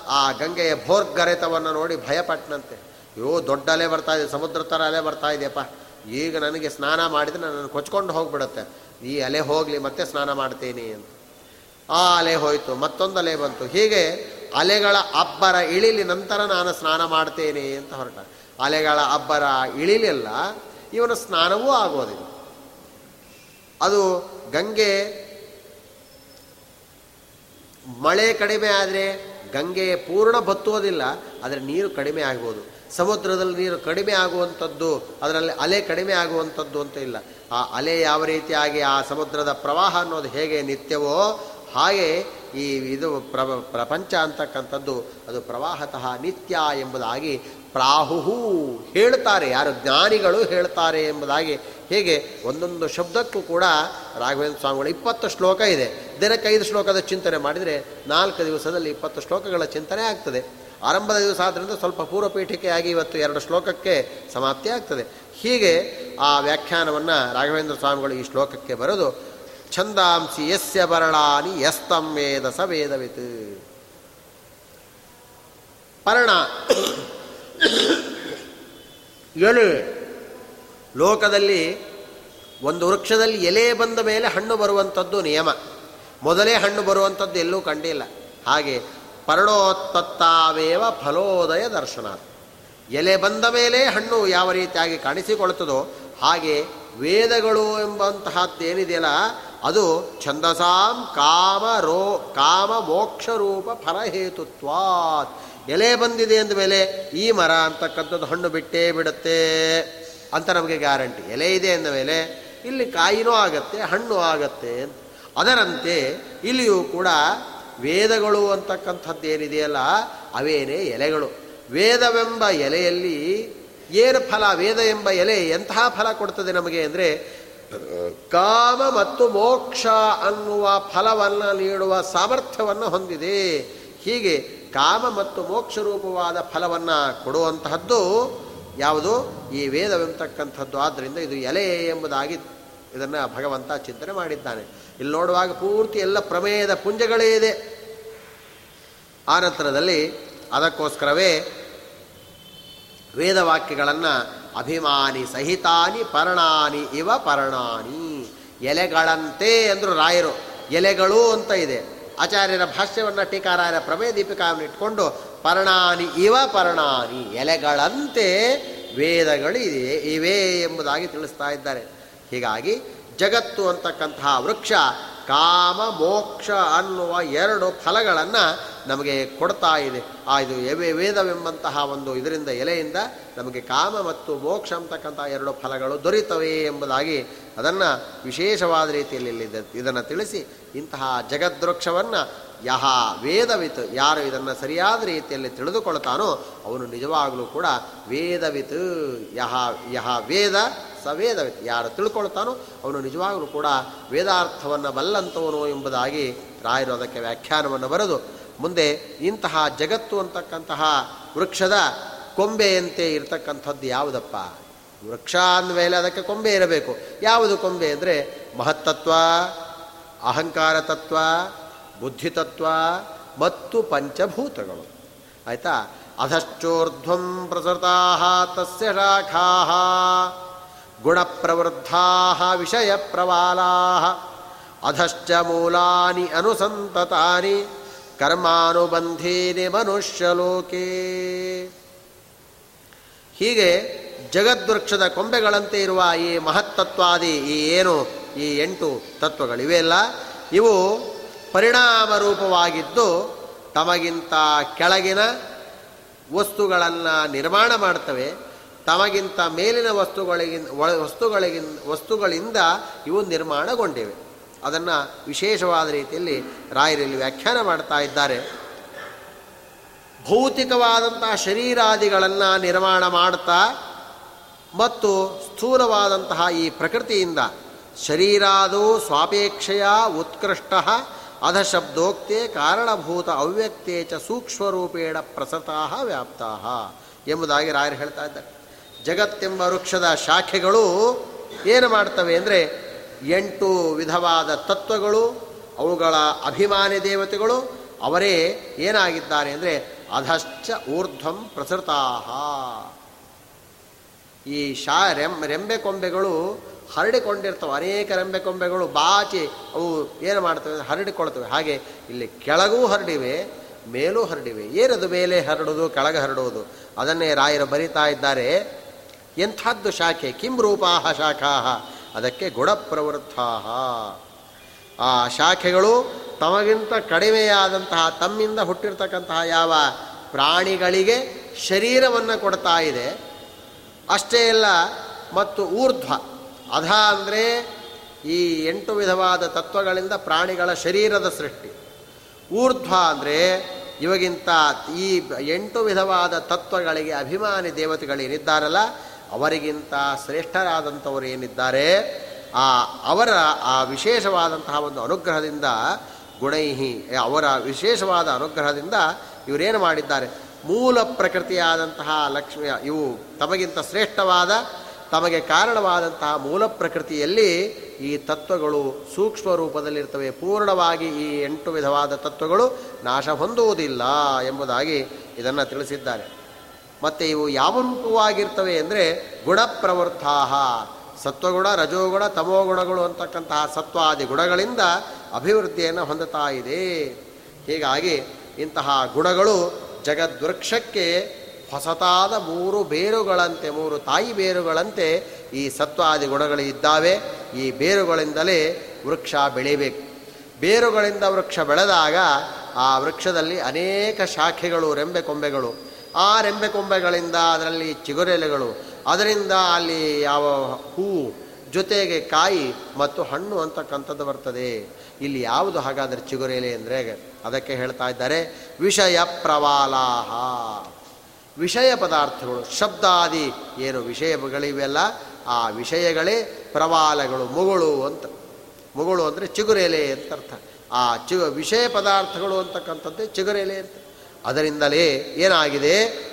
ಆ ಗಂಗೆಯ ಭೋರ್ಗರೆತವನ್ನು ನೋಡಿ ಭಯಪಟ್ಟನಂತೆ ಅಯ್ಯೋ, ದೊಡ್ಡ ಅಲೆ ಬರ್ತಾ ಇದೆ, ಸಮುದ್ರ ಥರ ಅಲೆ ಬರ್ತಾ ಇದೆಯಪ್ಪ. ಈಗ ನನಗೆ ಸ್ನಾನ ಮಾಡಿದರೆ ನನ್ನನ್ನು ಕೊಚ್ಕೊಂಡು ಹೋಗಿಬಿಡುತ್ತೆ. ಈ ಅಲೆ ಹೋಗಲಿ, ಮತ್ತೆ ಸ್ನಾನ ಮಾಡ್ತೀನಿ ಅಂತ. ಆ ಅಲೆ ಹೋಯಿತು, ಮತ್ತೊಂದು ಅಲೆ ಬಂತು. ಹೀಗೆ ಅಲೆಗಳ ಅಬ್ಬರ ಇಳಿಲಿ ನಂತರ ನಾನು ಸ್ನಾನ ಮಾಡ್ತೇನೆ ಅಂತ ಹೊರಟ. ಅಲೆಗಳ ಅಬ್ಬರ ಇಳಿಲಿಲ್ಲ ಇವನ ಸ್ನಾನವೂ ಆಗೋದಿಲ್ಲ. ಅದು ಗಂಗೆ ಮಳೆ ಕಡಿಮೆ ಆದರೆ ಗಂಗೆ ಪೂರ್ಣ ಬತ್ತುವುದಿಲ್ಲ ಆದರೆ ನೀರು ಕಡಿಮೆ ಆಗ್ಬೋದು. ಸಮುದ್ರದಲ್ಲಿ ನೀರು ಕಡಿಮೆ ಆಗುವಂಥದ್ದು, ಅದರಲ್ಲಿ ಅಲೆ ಕಡಿಮೆ ಆಗುವಂಥದ್ದು ಅಂತ ಇಲ್ಲ. ಆ ಅಲೆ ಯಾವ ರೀತಿಯಾಗಿ ಆ ಸಮುದ್ರದ ಪ್ರವಾಹ ಅನ್ನೋದು ಹೇಗೆ ನಿತ್ಯವೋ ಹಾಗೆ ಈ ಇದು ಪ್ರ, ಪ್ರಪಂಚ ಅಂತಕ್ಕಂಥದ್ದು ಅದು ಪ್ರವಾಹತಃ ನಿತ್ಯ ಎಂಬುದಾಗಿ ಪ್ರಾಹುಹು ಹೇಳ್ತಾರೆ. ಯಾರು ಜ್ಞಾನಿಗಳು ಹೇಳ್ತಾರೆ ಎಂಬುದಾಗಿ ಹೇಗೆ ಒಂದೊಂದು ಶಬ್ದಕ್ಕೂ ಕೂಡ ರಾಘವೇಂದ್ರ ಸ್ವಾಮಿಗಳು ಇಪ್ಪತ್ತು ಶ್ಲೋಕ ಇದೆ. ದಿನಕ್ಕೆ ಐದು ಶ್ಲೋಕದ ಚಿಂತನೆ ಮಾಡಿದರೆ ನಾಲ್ಕು ದಿವಸದಲ್ಲಿ ಇಪ್ಪತ್ತು ಶ್ಲೋಕಗಳ ಚಿಂತನೆ ಆಗ್ತದೆ. ಆರಂಭದ ದಿವಸ ಆದ್ದರಿಂದ ಸ್ವಲ್ಪ ಪೂರ್ವಪೀಠಿಕೆಯಾಗಿ ಇವತ್ತು ಎರಡು ಶ್ಲೋಕಕ್ಕೆ ಸಮಾಪ್ತಿ ಆಗ್ತದೆ. ಹೀಗೆ ಆ ವ್ಯಾಖ್ಯಾನವನ್ನು ರಾಘವೇಂದ್ರ ಸ್ವಾಮಿಗಳು ಈ ಶ್ಲೋಕಕ್ಕೆ ಬರೆದು, ಛಂದಾಂಸಿ ಯಸ್ಯ ಬರಳಾನಿ ಯಸ್ತಂ ವೇದ ಸ ವೇದವಿತ್. ಪರ್ಣ. ಎಲೆ ಲೋಕದಲ್ಲಿ ಒಂದು ವೃಕ್ಷದಲ್ಲಿ ಎಲೆ ಬಂದ ಮೇಲೆ ಹಣ್ಣು ಬರುವಂಥದ್ದು ನಿಯಮ. ಮೊದಲೇ ಹಣ್ಣು ಬರುವಂಥದ್ದು ಎಲ್ಲೂ ಕಂಡಿಲ್ಲ ಹಾಗೆ ಪರ್ಣೋತ್ಪತ್ತಾವೇವ ಫಲೋದಯ ದರ್ಶನ ಎಲೆ ಬಂದ ಮೇಲೆ ಹಣ್ಣು ಯಾವ ರೀತಿಯಾಗಿ ಕಾಣಿಸಿಕೊಳ್ಳುತ್ತದೋ ಹಾಗೆ ವೇದಗಳು ಎಂಬಂತಹದ್ದೇನಿದೆಯಲ್ಲ, ಅದು ಛಂದಸಾಂ ಕಾಮ ರೋ ಕಾಮ ಮೋಕ್ಷರೂಪ ಫಲಹೇತುತ್ವಾತ್ ಎಲೆ ಬಂದಿದೆ ಅಂದ ಮೇಲೆ ಈ ಮರ ಅಂತಕ್ಕಂಥದ್ದು ಹಣ್ಣು ಬಿಟ್ಟೇ ಬಿಡುತ್ತೆ. ಅಂತ ನಮಗೆ ಗ್ಯಾರಂಟಿ. ಎಲೆ ಇದೆ ಅಂದ ಮೇಲೆ ಇಲ್ಲಿ ಕಾಯಿನೂ ಆಗತ್ತೆ, ಹಣ್ಣು ಆಗತ್ತೆ ಅದರಂತೆ ಇಲ್ಲಿಯೂ ಕೂಡ ವೇದಗಳು ಅಂತಕ್ಕಂಥದ್ದು ಏನಿದೆಯಲ್ಲ, ಅವೇನೇ ಎಲೆಗಳು. ವೇದವೆಂಬ ಎಲೆಯಲ್ಲಿ ಏನು ಫಲ, ವೇದ ಎಂಬ ಎಲೆ ಎಂತಹ ಫಲ ಕೊಡ್ತದೆ ನಮಗೆ ಅಂದರೆ, ಕಾಮ ಮತ್ತು ಮೋಕ್ಷ ಅನ್ನುವ ಫಲವನ್ನು ನೀಡುವ ಸಾಮರ್ಥ್ಯವನ್ನು ಹೊಂದಿದೆ. ಹೀಗೆ ಕಾಮ ಮತ್ತು ಮೋಕ್ಷ ರೂಪವಾದ ಫಲವನ್ನು ಕೊಡುವಂತಹದ್ದು ಯಾವುದು? ಈ ವೇದವೆಂಬತಕ್ಕಂಥದ್ದು. ಆದ್ದರಿಂದ ಇದು ಎಲೆ ಎಂಬುದಾಗಿ ಇದನ್ನು ಭಗವಂತ ಚಿಂತನೆ ಮಾಡಿದ್ದಾನೆ. ಇಲ್ಲಿ ನೋಡುವಾಗ ಪೂರ್ತಿ ಎಲ್ಲ ಪ್ರಮೇಯದ ಪುಂಜಗಳೇ ಇದೆ. ಆ ನಂತರದಲ್ಲಿ ಅದಕ್ಕೋಸ್ಕರವೇ ವೇದವಾಕ್ಯಗಳನ್ನು ಅಭಿಮಾನಿ ಸಹಿತಾನಿ ಪರ್ಣಾನಿ ಇವ ಪರ್ಣಾನಿ. ಎಲೆಗಳಂತೆ ಅಂದರು ರಾಯರು. ಎಲೆಗಳು ಅಂತ ಇದೆ. ಆಚಾರ್ಯರ ಭಾಷ್ಯವನ್ನು ಟೀಕಾರಾಯರ ಪ್ರಮೇಯ ದೀಪಿಕಾವನ್ನು ಇಟ್ಕೊಂಡು ಪರ್ಣಾನಿ ಇವ ಪರ್ಣಾನಿ ಎಲೆಗಳಂತೆ ವೇದಗಳು ಇದೆ ಇವೆ ಎಂಬುದಾಗಿ ತಿಳಿಸ್ತಾ ಇದ್ದಾರೆ. ಹೀಗಾಗಿ ಜಗತ್ತು ಅಂತಕ್ಕಂತಹ ವೃಕ್ಷ ಕಾಮ ಮೋಕ್ಷ ಅನ್ನುವ ಎರಡು ಫಲಗಳನ್ನು ನಮಗೆ ಕೊಡ್ತಾ ಇದೆ. ಆ ಇದು ವೇದವೆಂಬಂತಹ ಒಂದು ಇದರಿಂದ ಎಲೆಯಿಂದ ನಮಗೆ ಕಾಮ ಮತ್ತು ಮೋಕ್ಷ ಅಂತಕ್ಕಂಥ ಎರಡು ಫಲಗಳು ದೊರೆಯುತ್ತವೆ ಎಂಬುದಾಗಿ ಅದನ್ನು ವಿಶೇಷವಾದ ರೀತಿಯಲ್ಲಿ ಇದನ್ನು ತಿಳಿಸಿ ಇಂತಹ ಜಗದ್ವೃಕ್ಷವನ್ನು ಯಹ ವೇದವಿತ್ ಯಾರು ಇದನ್ನು ಸರಿಯಾದ ರೀತಿಯಲ್ಲಿ ತಿಳಿದುಕೊಳ್ತಾನೋ ಅವನು ನಿಜವಾಗಲೂ ಕೂಡ ವೇದವಿತ್. ಯಹ ಯಹ ವೇದ ಸವೇದವಿತ್ ಯಾರು ತಿಳ್ಕೊಳ್ತಾನೋ ಅವನು ನಿಜವಾಗಲೂ ಕೂಡ ವೇದಾರ್ಥವನ್ನು ಬಲ್ಲಂಥವನು ಎಂಬುದಾಗಿ ರಾಯರು ಅದಕ್ಕೆ ವ್ಯಾಖ್ಯಾನವನ್ನು ಬರೆದು, ಮುಂದೆ ಇಂತಹ ಜಗತ್ತು ಅಂತಕ್ಕಂತಹ ವೃಕ್ಷದ ಕೊಂಬೆಯಂತೆ ಇರತಕ್ಕಂಥದ್ದು ಯಾವುದಪ್ಪ? ವೃಕ್ಷ ಅಂದಮೇಲೆ ಅದಕ್ಕೆ ಕೊಂಬೆ ಇರಬೇಕು. ಯಾವುದು ಕೊಂಬೆ ಅಂದರೆ ಮಹತ್ತತ್ವ, ಅಹಂಕಾರ ತತ್ವ, ಬುದ್ಧಿತತ್ವ ಮತ್ತು ಪಂಚಭೂತಗಳು. ಆಯಿತಾ? ಅಧಶ್ಚೋರ್ಧ್ವಂ ಪ್ರಸೃತಾ ತಸ್ಯ ಶಾಖಾ ಗುಣಪ್ರವೃದ್ಧಾ ವಿಷಯ ಪ್ರವಾಲಾ ಅಧಶ್ಚ ಮೂಲಾನಿ ಅನುಸಂತತಾನಿ, ಕರ್ಮಾನುಬಂಧೀನಿ ಮನುಷ್ಯಲೋಕೇ ಹೀಗೆ ಜಗದ್ವೃಕ್ಷದ ಕೊಂಬೆಗಳಂತೆ ಇರುವ ಈ ಮಹತ್ತತ್ವಾದಿ ಈ ಏನು, ಈ ಎಂಟು ತತ್ವಗಳಿವೆಯಲ್ಲ ಇವು ಪರಿಣಾಮ ರೂಪವಾಗಿದ್ದು ತಮಗಿಂತ ಕೆಳಗಿನ ವಸ್ತುಗಳನ್ನು ನಿರ್ಮಾಣ ಮಾಡ್ತವೆ. ತಮಗಿಂತ ಮೇಲಿನ ವಸ್ತುಗಳಿಗಿಂತ ವಸ್ತುಗಳಿಗಿನ್ ವಸ್ತುಗಳಿಂದ ಇವು ನಿರ್ಮಾಣಗೊಂಡಿವೆ. ಅದನ್ನು ವಿಶೇಷವಾದ ರೀತಿಯಲ್ಲಿ ರಾಯರಲ್ಲಿ ವ್ಯಾಖ್ಯಾನ ಮಾಡ್ತಾ ಇದ್ದಾರೆ. ಭೌತಿಕವಾದಂತಹ ಶರೀರಾದಿಗಳನ್ನು ನಿರ್ಮಾಣ ಮಾಡ್ತಾ ಮತ್ತು ಸ್ಥೂಲವಾದಂತಹ ಈ ಪ್ರಕೃತಿಯಿಂದ ಶರೀರಾದೋ ಸ್ವಾಪೇಕ್ಷೆಯ ಉತ್ಕೃಷ್ಟ ಅಧಶಬ್ದೋಕ್ತೆ ಕಾರಣಭೂತ ಅವ್ಯಕ್ತೇ ಚ ಸೂಕ್ಷ್ಮರೂಪೇಣ ಪ್ರಸತಾ ವ್ಯಾಪ್ತಾ ಎಂಬುದಾಗಿ ರಾಯರು ಹೇಳ್ತಾ ಇದ್ದಾರೆ. ಜಗತ್ತೆಂಬ ವೃಕ್ಷದ ಶಾಖೆಗಳು ಏನು ಮಾಡ್ತವೆ ಅಂದರೆ ಎಂಟು ವಿಧವಾದ ತತ್ವಗಳು, ಅವುಗಳ ಅಭಿಮಾನಿ ದೇವತೆಗಳು, ಅವರೇ ಏನಾಗಿದ್ದಾರೆ ಅಂದರೆ ಅಧಶ್ಚ ಊರ್ಧ್ವಂ ಪ್ರಸೃತಾಹ. ಈ ಶಾ ರೆಂ, ರೆಂಬೆ ಕೊಂಬೆಗಳು ಹರಡಿಕೊಂಡಿರ್ತವೆ, ಅನೇಕ ರೆಂಬೆ ಕೊಂಬೆಗಳು ಬಾಚಿ ಅವು ಏನು ಮಾಡ್ತವೆ ಹರಡಿಕೊಳ್ತವೆ. ಹಾಗೆ ಇಲ್ಲಿ ಕೆಳಗೂ ಹರಡಿವೆ, ಮೇಲೂ ಹರಡಿವೆ. ಏನದು ಮೇಲೆ ಹರಡೋದು, ಕೆಳಗೆ ಹರಡುವುದು? ಅದನ್ನೇ ರಾಯರು ಬರಿತಾ ಇದ್ದಾರೆ. ಎಂಥದ್ದು ಶಾಖೆ? ಕಿಂ ರೂಪಾಹ ಶಾಖಾ ಅದಕ್ಕೆ ಗುಣಪ್ರವೃತ್ತಾಹ. ಆ ಶಾಖೆಗಳು ತಮಗಿಂತ ಕಡಿಮೆಯಾದಂತಹ, ತಮ್ಮಿಂದ ಹುಟ್ಟಿರ್ತಕ್ಕಂತಹ ಯಾವ ಪ್ರಾಣಿಗಳಿಗೆ ಶರೀರವನ್ನು ಕೊಡ್ತಾ ಇದೆ. ಅಷ್ಟೇ ಅಲ್ಲ, ಮತ್ತು ಊರ್ಧ್ವ. ಅಧ ಅಂದರೆ ಈ ಎಂಟು ವಿಧವಾದ ತತ್ವಗಳಿಂದ ಪ್ರಾಣಿಗಳ ಶರೀರದ ಸೃಷ್ಟಿ. ಊರ್ಧ್ವ ಅಂದರೆ ಇವಾಗಿಂತ ಈ ಎಂಟು ವಿಧವಾದ ತತ್ವಗಳಿಗೆ ಅಭಿಮಾನಿ ದೇವತೆಗಳೇನಿದ್ದಾರಲ್ಲ ಅವರಿಗಿಂತ ಶ್ರೇಷ್ಠರಾದಂಥವರು ಏನಿದ್ದಾರೆ, ಆ ಅವರ, ಆ ವಿಶೇಷವಾದಂತಹ ಒಂದು ಅನುಗ್ರಹದಿಂದ, ಗುಣೈಹಿ ಅವರ ವಿಶೇಷವಾದ ಅನುಗ್ರಹದಿಂದ ಇವರೇನು ಮಾಡಿದ್ದಾರೆ? ಮೂಲ ಪ್ರಕೃತಿಯಾದಂತಹ ಲಕ್ಷ್ಮಿಯ ಇವು ತಮಗಿಂತ ಶ್ರೇಷ್ಠವಾದ, ತಮಗೆ ಕಾರಣವಾದಂತಹ ಮೂಲ ಪ್ರಕೃತಿಯಲ್ಲಿ ಈ ತತ್ವಗಳು ಸೂಕ್ಷ್ಮ ರೂಪದಲ್ಲಿರ್ತವೆ. ಪೂರ್ಣವಾಗಿ ಈ ಎಂಟು ವಿಧವಾದ ತತ್ವಗಳು ನಾಶ ಹೊಂದುವುದಿಲ್ಲ ಎಂಬುದಾಗಿ ಇದನ್ನು ತಿಳಿಸಿದ್ದಾರೆ. ಮತ್ತು ಇವು ಯಾವ ರೂಪವಾಗಿರ್ತವೆ ಅಂದರೆ ಗುಣಪ್ರವೃತ್ತಾಹ. ಸತ್ವಗುಣ, ರಜೋಗುಣ, ತಮೋಗುಣಗಳು ಅಂತಕ್ಕಂತಹ ಸತ್ವಾದಿ ಗುಣಗಳಿಂದ ಅಭಿವೃದ್ಧಿಯನ್ನು ಹೊಂದುತ್ತಾ ಇದೆ. ಹೀಗಾಗಿ ಇಂತಹ ಗುಣಗಳು ಜಗದ್ವೃಕ್ಷಕ್ಕೆ ಹೊಸತಾದ ಮೂರು ಬೇರುಗಳಂತೆ, ಮೂರು ತಾಯಿ ಬೇರುಗಳಂತೆ ಈ ಸತ್ವಾದಿ ಗುಣಗಳು ಇದ್ದಾವೆ. ಈ ಬೇರುಗಳಿಂದಲೇ ವೃಕ್ಷ ಬೆಳಿಬೇಕು. ಬೇರುಗಳಿಂದ ವೃಕ್ಷ ಬೆಳೆದಾಗ ಆ ವೃಕ್ಷದಲ್ಲಿ ಅನೇಕ ಶಾಖೆಗಳು, ರೆಂಬೆ ಕೊಂಬೆಗಳು ಆ ರೆಂಬೆ ಕೊಂಬೆಗಳಿಂದ ಅದರಲ್ಲಿ ಚಿಗುರೆಲೆಗಳು. ಅದರಿಂದ ಅಲ್ಲಿ ಯಾವ ಹೂವು ಜೊತೆಗೆ ಕಾಯಿ ಮತ್ತು ಹಣ್ಣು ಅಂತಕ್ಕಂಥದ್ದು ಬರ್ತದೆ. ಇಲ್ಲಿ ಯಾವುದು ಹಾಗಾದರೆ ಚಿಗುರೆಲೆ ಅಂದರೆ ಅದಕ್ಕೆ ಹೇಳ್ತಾ ಇದ್ದಾರೆ ವಿಷಯ ಪ್ರವಾಲಾಹ. ವಿಷಯ ಪದಾರ್ಥಗಳು, ಶಬ್ದಾದಿ ಏನು ವಿಷಯಗಳಿವೆಲ್ಲ, ಆ ವಿಷಯಗಳೇ ಪ್ರವಾಲಗಳು, ಮುಗಳು ಅಂತ. ಮುಗಳು ಅಂದರೆ ಚಿಗುರೆಲೆ ಅಂತ ಅರ್ಥ. ಆ ಚಿ ವಿಷಯ ಪದಾರ್ಥಗಳು ಅಂತಕ್ಕಂಥದ್ದೇ ಚಿಗುರೆಲೆ ಅಂತ. ಅದರಿಂದಲೇ ಏನಾಗಿದೆ?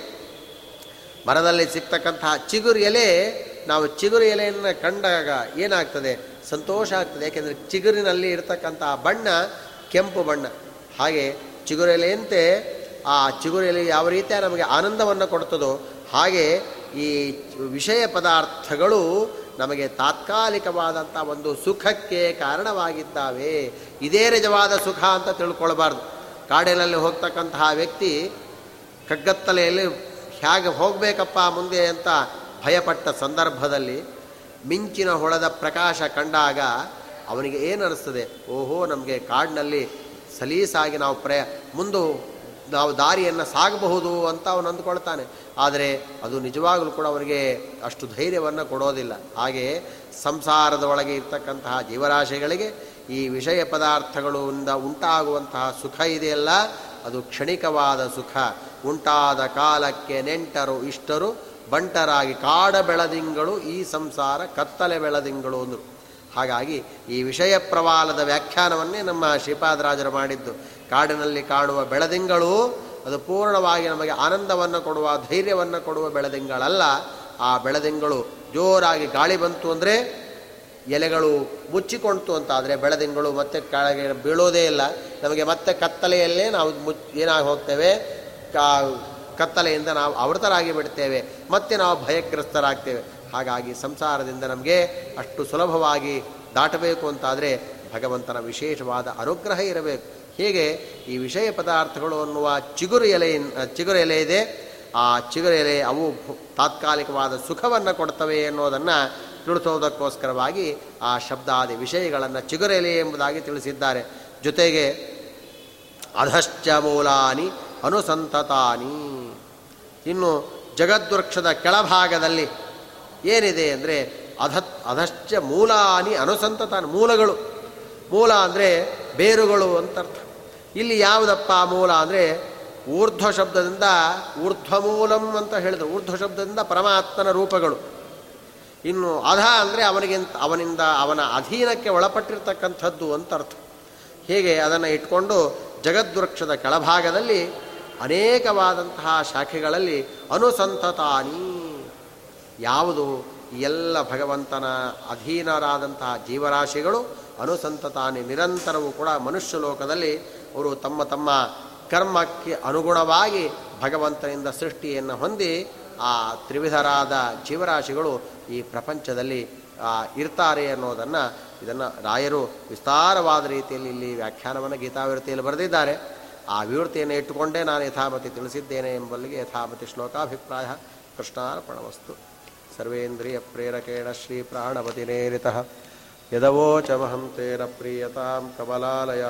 ಮರದಲ್ಲಿ ಸಿಗ್ತಕ್ಕಂತಹ ಚಿಗುರು ಎಲೆ, ನಾವು ಚಿಗುರು ಎಲೆಯನ್ನು ಕಂಡಾಗ ಏನಾಗ್ತದೆ? ಸಂತೋಷ ಆಗ್ತದೆ. ಯಾಕೆಂದರೆ ಚಿಗುರಿನಲ್ಲಿ ಇರತಕ್ಕಂತಹ ಬಣ್ಣ ಕೆಂಪು ಬಣ್ಣ. ಹಾಗೆ ಚಿಗುರೆಲೆಯಂತೆ ಆ ಚಿಗುರೆಲೆ ಯಾವ ರೀತಿಯ ನಮಗೆ ಆನಂದವನ್ನು ಕೊಡ್ತದೋ, ಹಾಗೆ ಈ ವಿಷಯ ಪದಾರ್ಥಗಳು ನಮಗೆ ತಾತ್ಕಾಲಿಕವಾದಂಥ ಒಂದು ಸುಖಕ್ಕೆ ಕಾರಣವಾಗಿದ್ದಾವೆ. ಇದೇ ನಿಜವಾದ ಸುಖ ಅಂತ ತಿಳ್ಕೊಳ್ಬಾರ್ದು. ಕಾಡಿನಲ್ಲಿ ಹೋಗ್ತಕ್ಕಂತಹ ವ್ಯಕ್ತಿ ಕಗ್ಗತ್ತಲೆಯಲ್ಲಿ ಹೇಗೆ ಹೋಗಬೇಕಪ್ಪ ಮುಂದೆ ಅಂತ ಭಯಪಟ್ಟ ಸಂದರ್ಭದಲ್ಲಿ ಮಿಂಚಿನ ಹೊಳದ ಪ್ರಕಾಶ ಕಂಡಾಗ ಅವನಿಗೆ ಏನು ಅನಿಸ್ತದೆ? ಓಹೋ, ನಮಗೆ ಕಾಡಿನಲ್ಲಿ ಸಲೀಸಾಗಿ ನಾವು ಪ್ರಯ, ಮುಂದೆ ನಾವು ದಾರಿಯನ್ನು ಸಾಗಬಹುದು ಅಂತ ಅವನು ಅಂದುಕೊಳ್ತಾನೆ. ಆದರೆ ಅದು ನಿಜವಾಗಲೂ ಕೂಡ ಅವನಿಗೆ ಅಷ್ಟು ಧೈರ್ಯವನ್ನು ಕೊಡೋದಿಲ್ಲ. ಹಾಗೆ ಸಂಸಾರದ ಒಳಗೆ ಇರ್ತಕ್ಕಂತಹ ಜೀವರಾಶಿಗಳಿಗೆ ಈ ವಿಷಯ ಪದಾರ್ಥಗಳಿಂದ ಉಂಟಾಗುವಂತಹ ಸುಖ ಇದೆಯಲ್ಲ? ಅದು ಕ್ಷಣಿಕವಾದ ಸುಖ. ಉಂಟಾದ ಕಾಲಕ್ಕೆ ನೆಂಟರು, ಇಷ್ಟರು, ಬಂಟರಾಗಿ ಕಾಡ ಬೆಳದಿಂಗಳು, ಈ ಸಂಸಾರ ಕತ್ತಲೆ ಬೆಳದಿಂಗಳು ಅಂದರು. ಹಾಗಾಗಿ ಈ ವಿಷಯ ಪ್ರವಾಲದ ವ್ಯಾಖ್ಯಾನವನ್ನೇ ನಮ್ಮ ಶ್ರೀಪಾದರಾಜರು ಮಾಡಿದ್ದು. ಕಾಡಿನಲ್ಲಿ ಕಾಣುವ ಬೆಳದಿಂಗಳು ಅದು ಪೂರ್ಣವಾಗಿ ನಮಗೆ ಆನಂದವನ್ನು ಕೊಡುವ, ಧೈರ್ಯವನ್ನು ಕೊಡುವ ಬೆಳದಿಂಗಳಲ್ಲ. ಆ ಬೆಳದಿಂಗಳು ಜೋರಾಗಿ ಗಾಳಿ ಬಂತು ಅಂದರೆ ಎಲೆಗಳು ಮುಚ್ಚಿಕೊಳ್ತು ಅಂತಾದರೆ ಬೆಳದಿಂಗಳು ಮತ್ತೆ ಕೆಳಗೆ ಬೀಳೋದೇ ಇಲ್ಲ. ನಮಗೆ ಮತ್ತೆ ಕತ್ತಲೆಯಲ್ಲೇ ನಾವು ಮುಚ್ ಏನಾಗಿ ಹೋಗ್ತೇವೆ? ಕಾ, ಕತ್ತಲೆಯಿಂದ ನಾವು ಆವೃತರಾಗಿ ಬಿಡ್ತೇವೆ. ಮತ್ತೆ ನಾವು ಭಯಗ್ರಸ್ತರಾಗ್ತೇವೆ. ಹಾಗಾಗಿ ಸಂಸಾರದಿಂದ ನಮಗೆ ಅಷ್ಟು ಸುಲಭವಾಗಿ ದಾಟಬೇಕು ಅಂತಾದರೆ ಭಗವಂತನ ವಿಶೇಷವಾದ ಅನುಗ್ರಹ ಇರಬೇಕು. ಹೀಗೆ ಈ ವಿಷಯ ಪದಾರ್ಥಗಳು ಅನ್ನುವ ಚಿಗುರು ಎಲೆ ಚಿಗುರು ಎಲೆ ಇದೆ. ಆ ಚಿಗುರು ಎಲೆ ಅವು ತಾತ್ಕಾಲಿಕವಾದ ಸುಖವನ್ನು ಕೊಡ್ತವೆ ಅನ್ನೋದನ್ನು ತಿಳಿಸೋದಕ್ಕೋಸ್ಕರವಾಗಿ ಆ ಶಬ್ದಾದಿ ವಿಷಯಗಳನ್ನು ಚಿಗುರಲಿ ಎಂಬುದಾಗಿ ತಿಳಿಸಿದ್ದಾರೆ. ಜೊತೆಗೆ ಅಧಶ್ಚ ಮೂಲಾನಿ ಅನುಸಂತತಾನಿ. ಇನ್ನು ಜಗದ್ವೃಕ್ಷದ ಕೆಳಭಾಗದಲ್ಲಿ ಏನಿದೆ ಅಂದರೆ ಅಧ ಅಧಶ್ಚ ಮೂಲಾನಿ ಅನುಸಂತತಾನಿ, ಮೂಲಗಳು. ಮೂಲ ಅಂದರೆ ಬೇರುಗಳು ಅಂತರ್ಥ. ಇಲ್ಲಿ ಯಾವುದಪ್ಪ ಮೂಲ ಅಂದರೆ ಊರ್ಧ್ವ ಶಬ್ದದಿಂದ ಊರ್ಧ್ವಮೂಲಂ ಅಂತ ಹೇಳಿದರು. ಊರ್ಧ್ವ ಶಬ್ದದಿಂದ ಪರಮಾತ್ಮನ ರೂಪಗಳು. ಇನ್ನು ಅಧ ಅಂದರೆ ಅವನಿಗಿಂತ ಅವನಿಂದ ಅವನ ಅಧೀನಕ್ಕೆ ಒಳಪಟ್ಟಿರ್ತಕ್ಕಂಥದ್ದು ಅಂತ ಅರ್ಥ. ಹೀಗೆ ಅದನ್ನು ಇಟ್ಕೊಂಡು ಜಗದ್ವೃಕ್ಷದ ಕೆಳಭಾಗದಲ್ಲಿ ಅನೇಕವಾದಂತಹ ಶಾಖೆಗಳಲ್ಲಿ ಅನುಸಂತತಾನಿ ಯಾವುದು ಎಲ್ಲ ಭಗವಂತನ ಅಧೀನರಾದಂತಹ ಜೀವರಾಶಿಗಳು ಅನುಸಂತತಾನಿ ನಿರಂತರವೂ ಕೂಡ ಮನುಷ್ಯ ಲೋಕದಲ್ಲಿ ಅವರು ತಮ್ಮ ತಮ್ಮ ಕರ್ಮಕ್ಕೆ ಅನುಗುಣವಾಗಿ ಭಗವಂತನಿಂದ ಸೃಷ್ಟಿಯನ್ನು ಹೊಂದಿ ಆ ತ್ರಿವಿಧರಾದ ಜೀವರಾಶಿಗಳು ಈ ಪ್ರಪಂಚದಲ್ಲಿ ಇರ್ತಾರೆ ಅನ್ನೋದನ್ನು ಇದನ್ನು ರಾಯರು ವಿಸ್ತಾರವಾದ ರೀತಿಯಲ್ಲಿ ಇಲ್ಲಿ ವ್ಯಾಖ್ಯಾನವನ್ನು ಗೀತಾವಿವೃತ್ತಿಯಲ್ಲಿ ಬರೆದಿದ್ದಾರೆ. ಆ ವಿವೃತ್ತಿಯನ್ನು ಇಟ್ಟುಕೊಂಡೇ ನಾನು ಯಥಾಮತಿ ತಿಳಿಸಿದ್ದೇನೆ ಎಂಬಲ್ಲಿಗೆ ಯಥಾಮತಿ ಶ್ಲೋಕಾಭಿಪ್ರಾಯ. ಕೃಷ್ಣಾರ್ಪಣವಸ್ತು ಸರ್ವೇಂದ್ರಿಯ ಪ್ರೇರಕೇಣ ಶ್ರೀ ಪ್ರಾಣಪತಿನೇರಿತಃ ಯದವೋಚಮಹಂ ತೇರ ಪ್ರಿಯತಾಂ ಕಮಲಾಲಯ.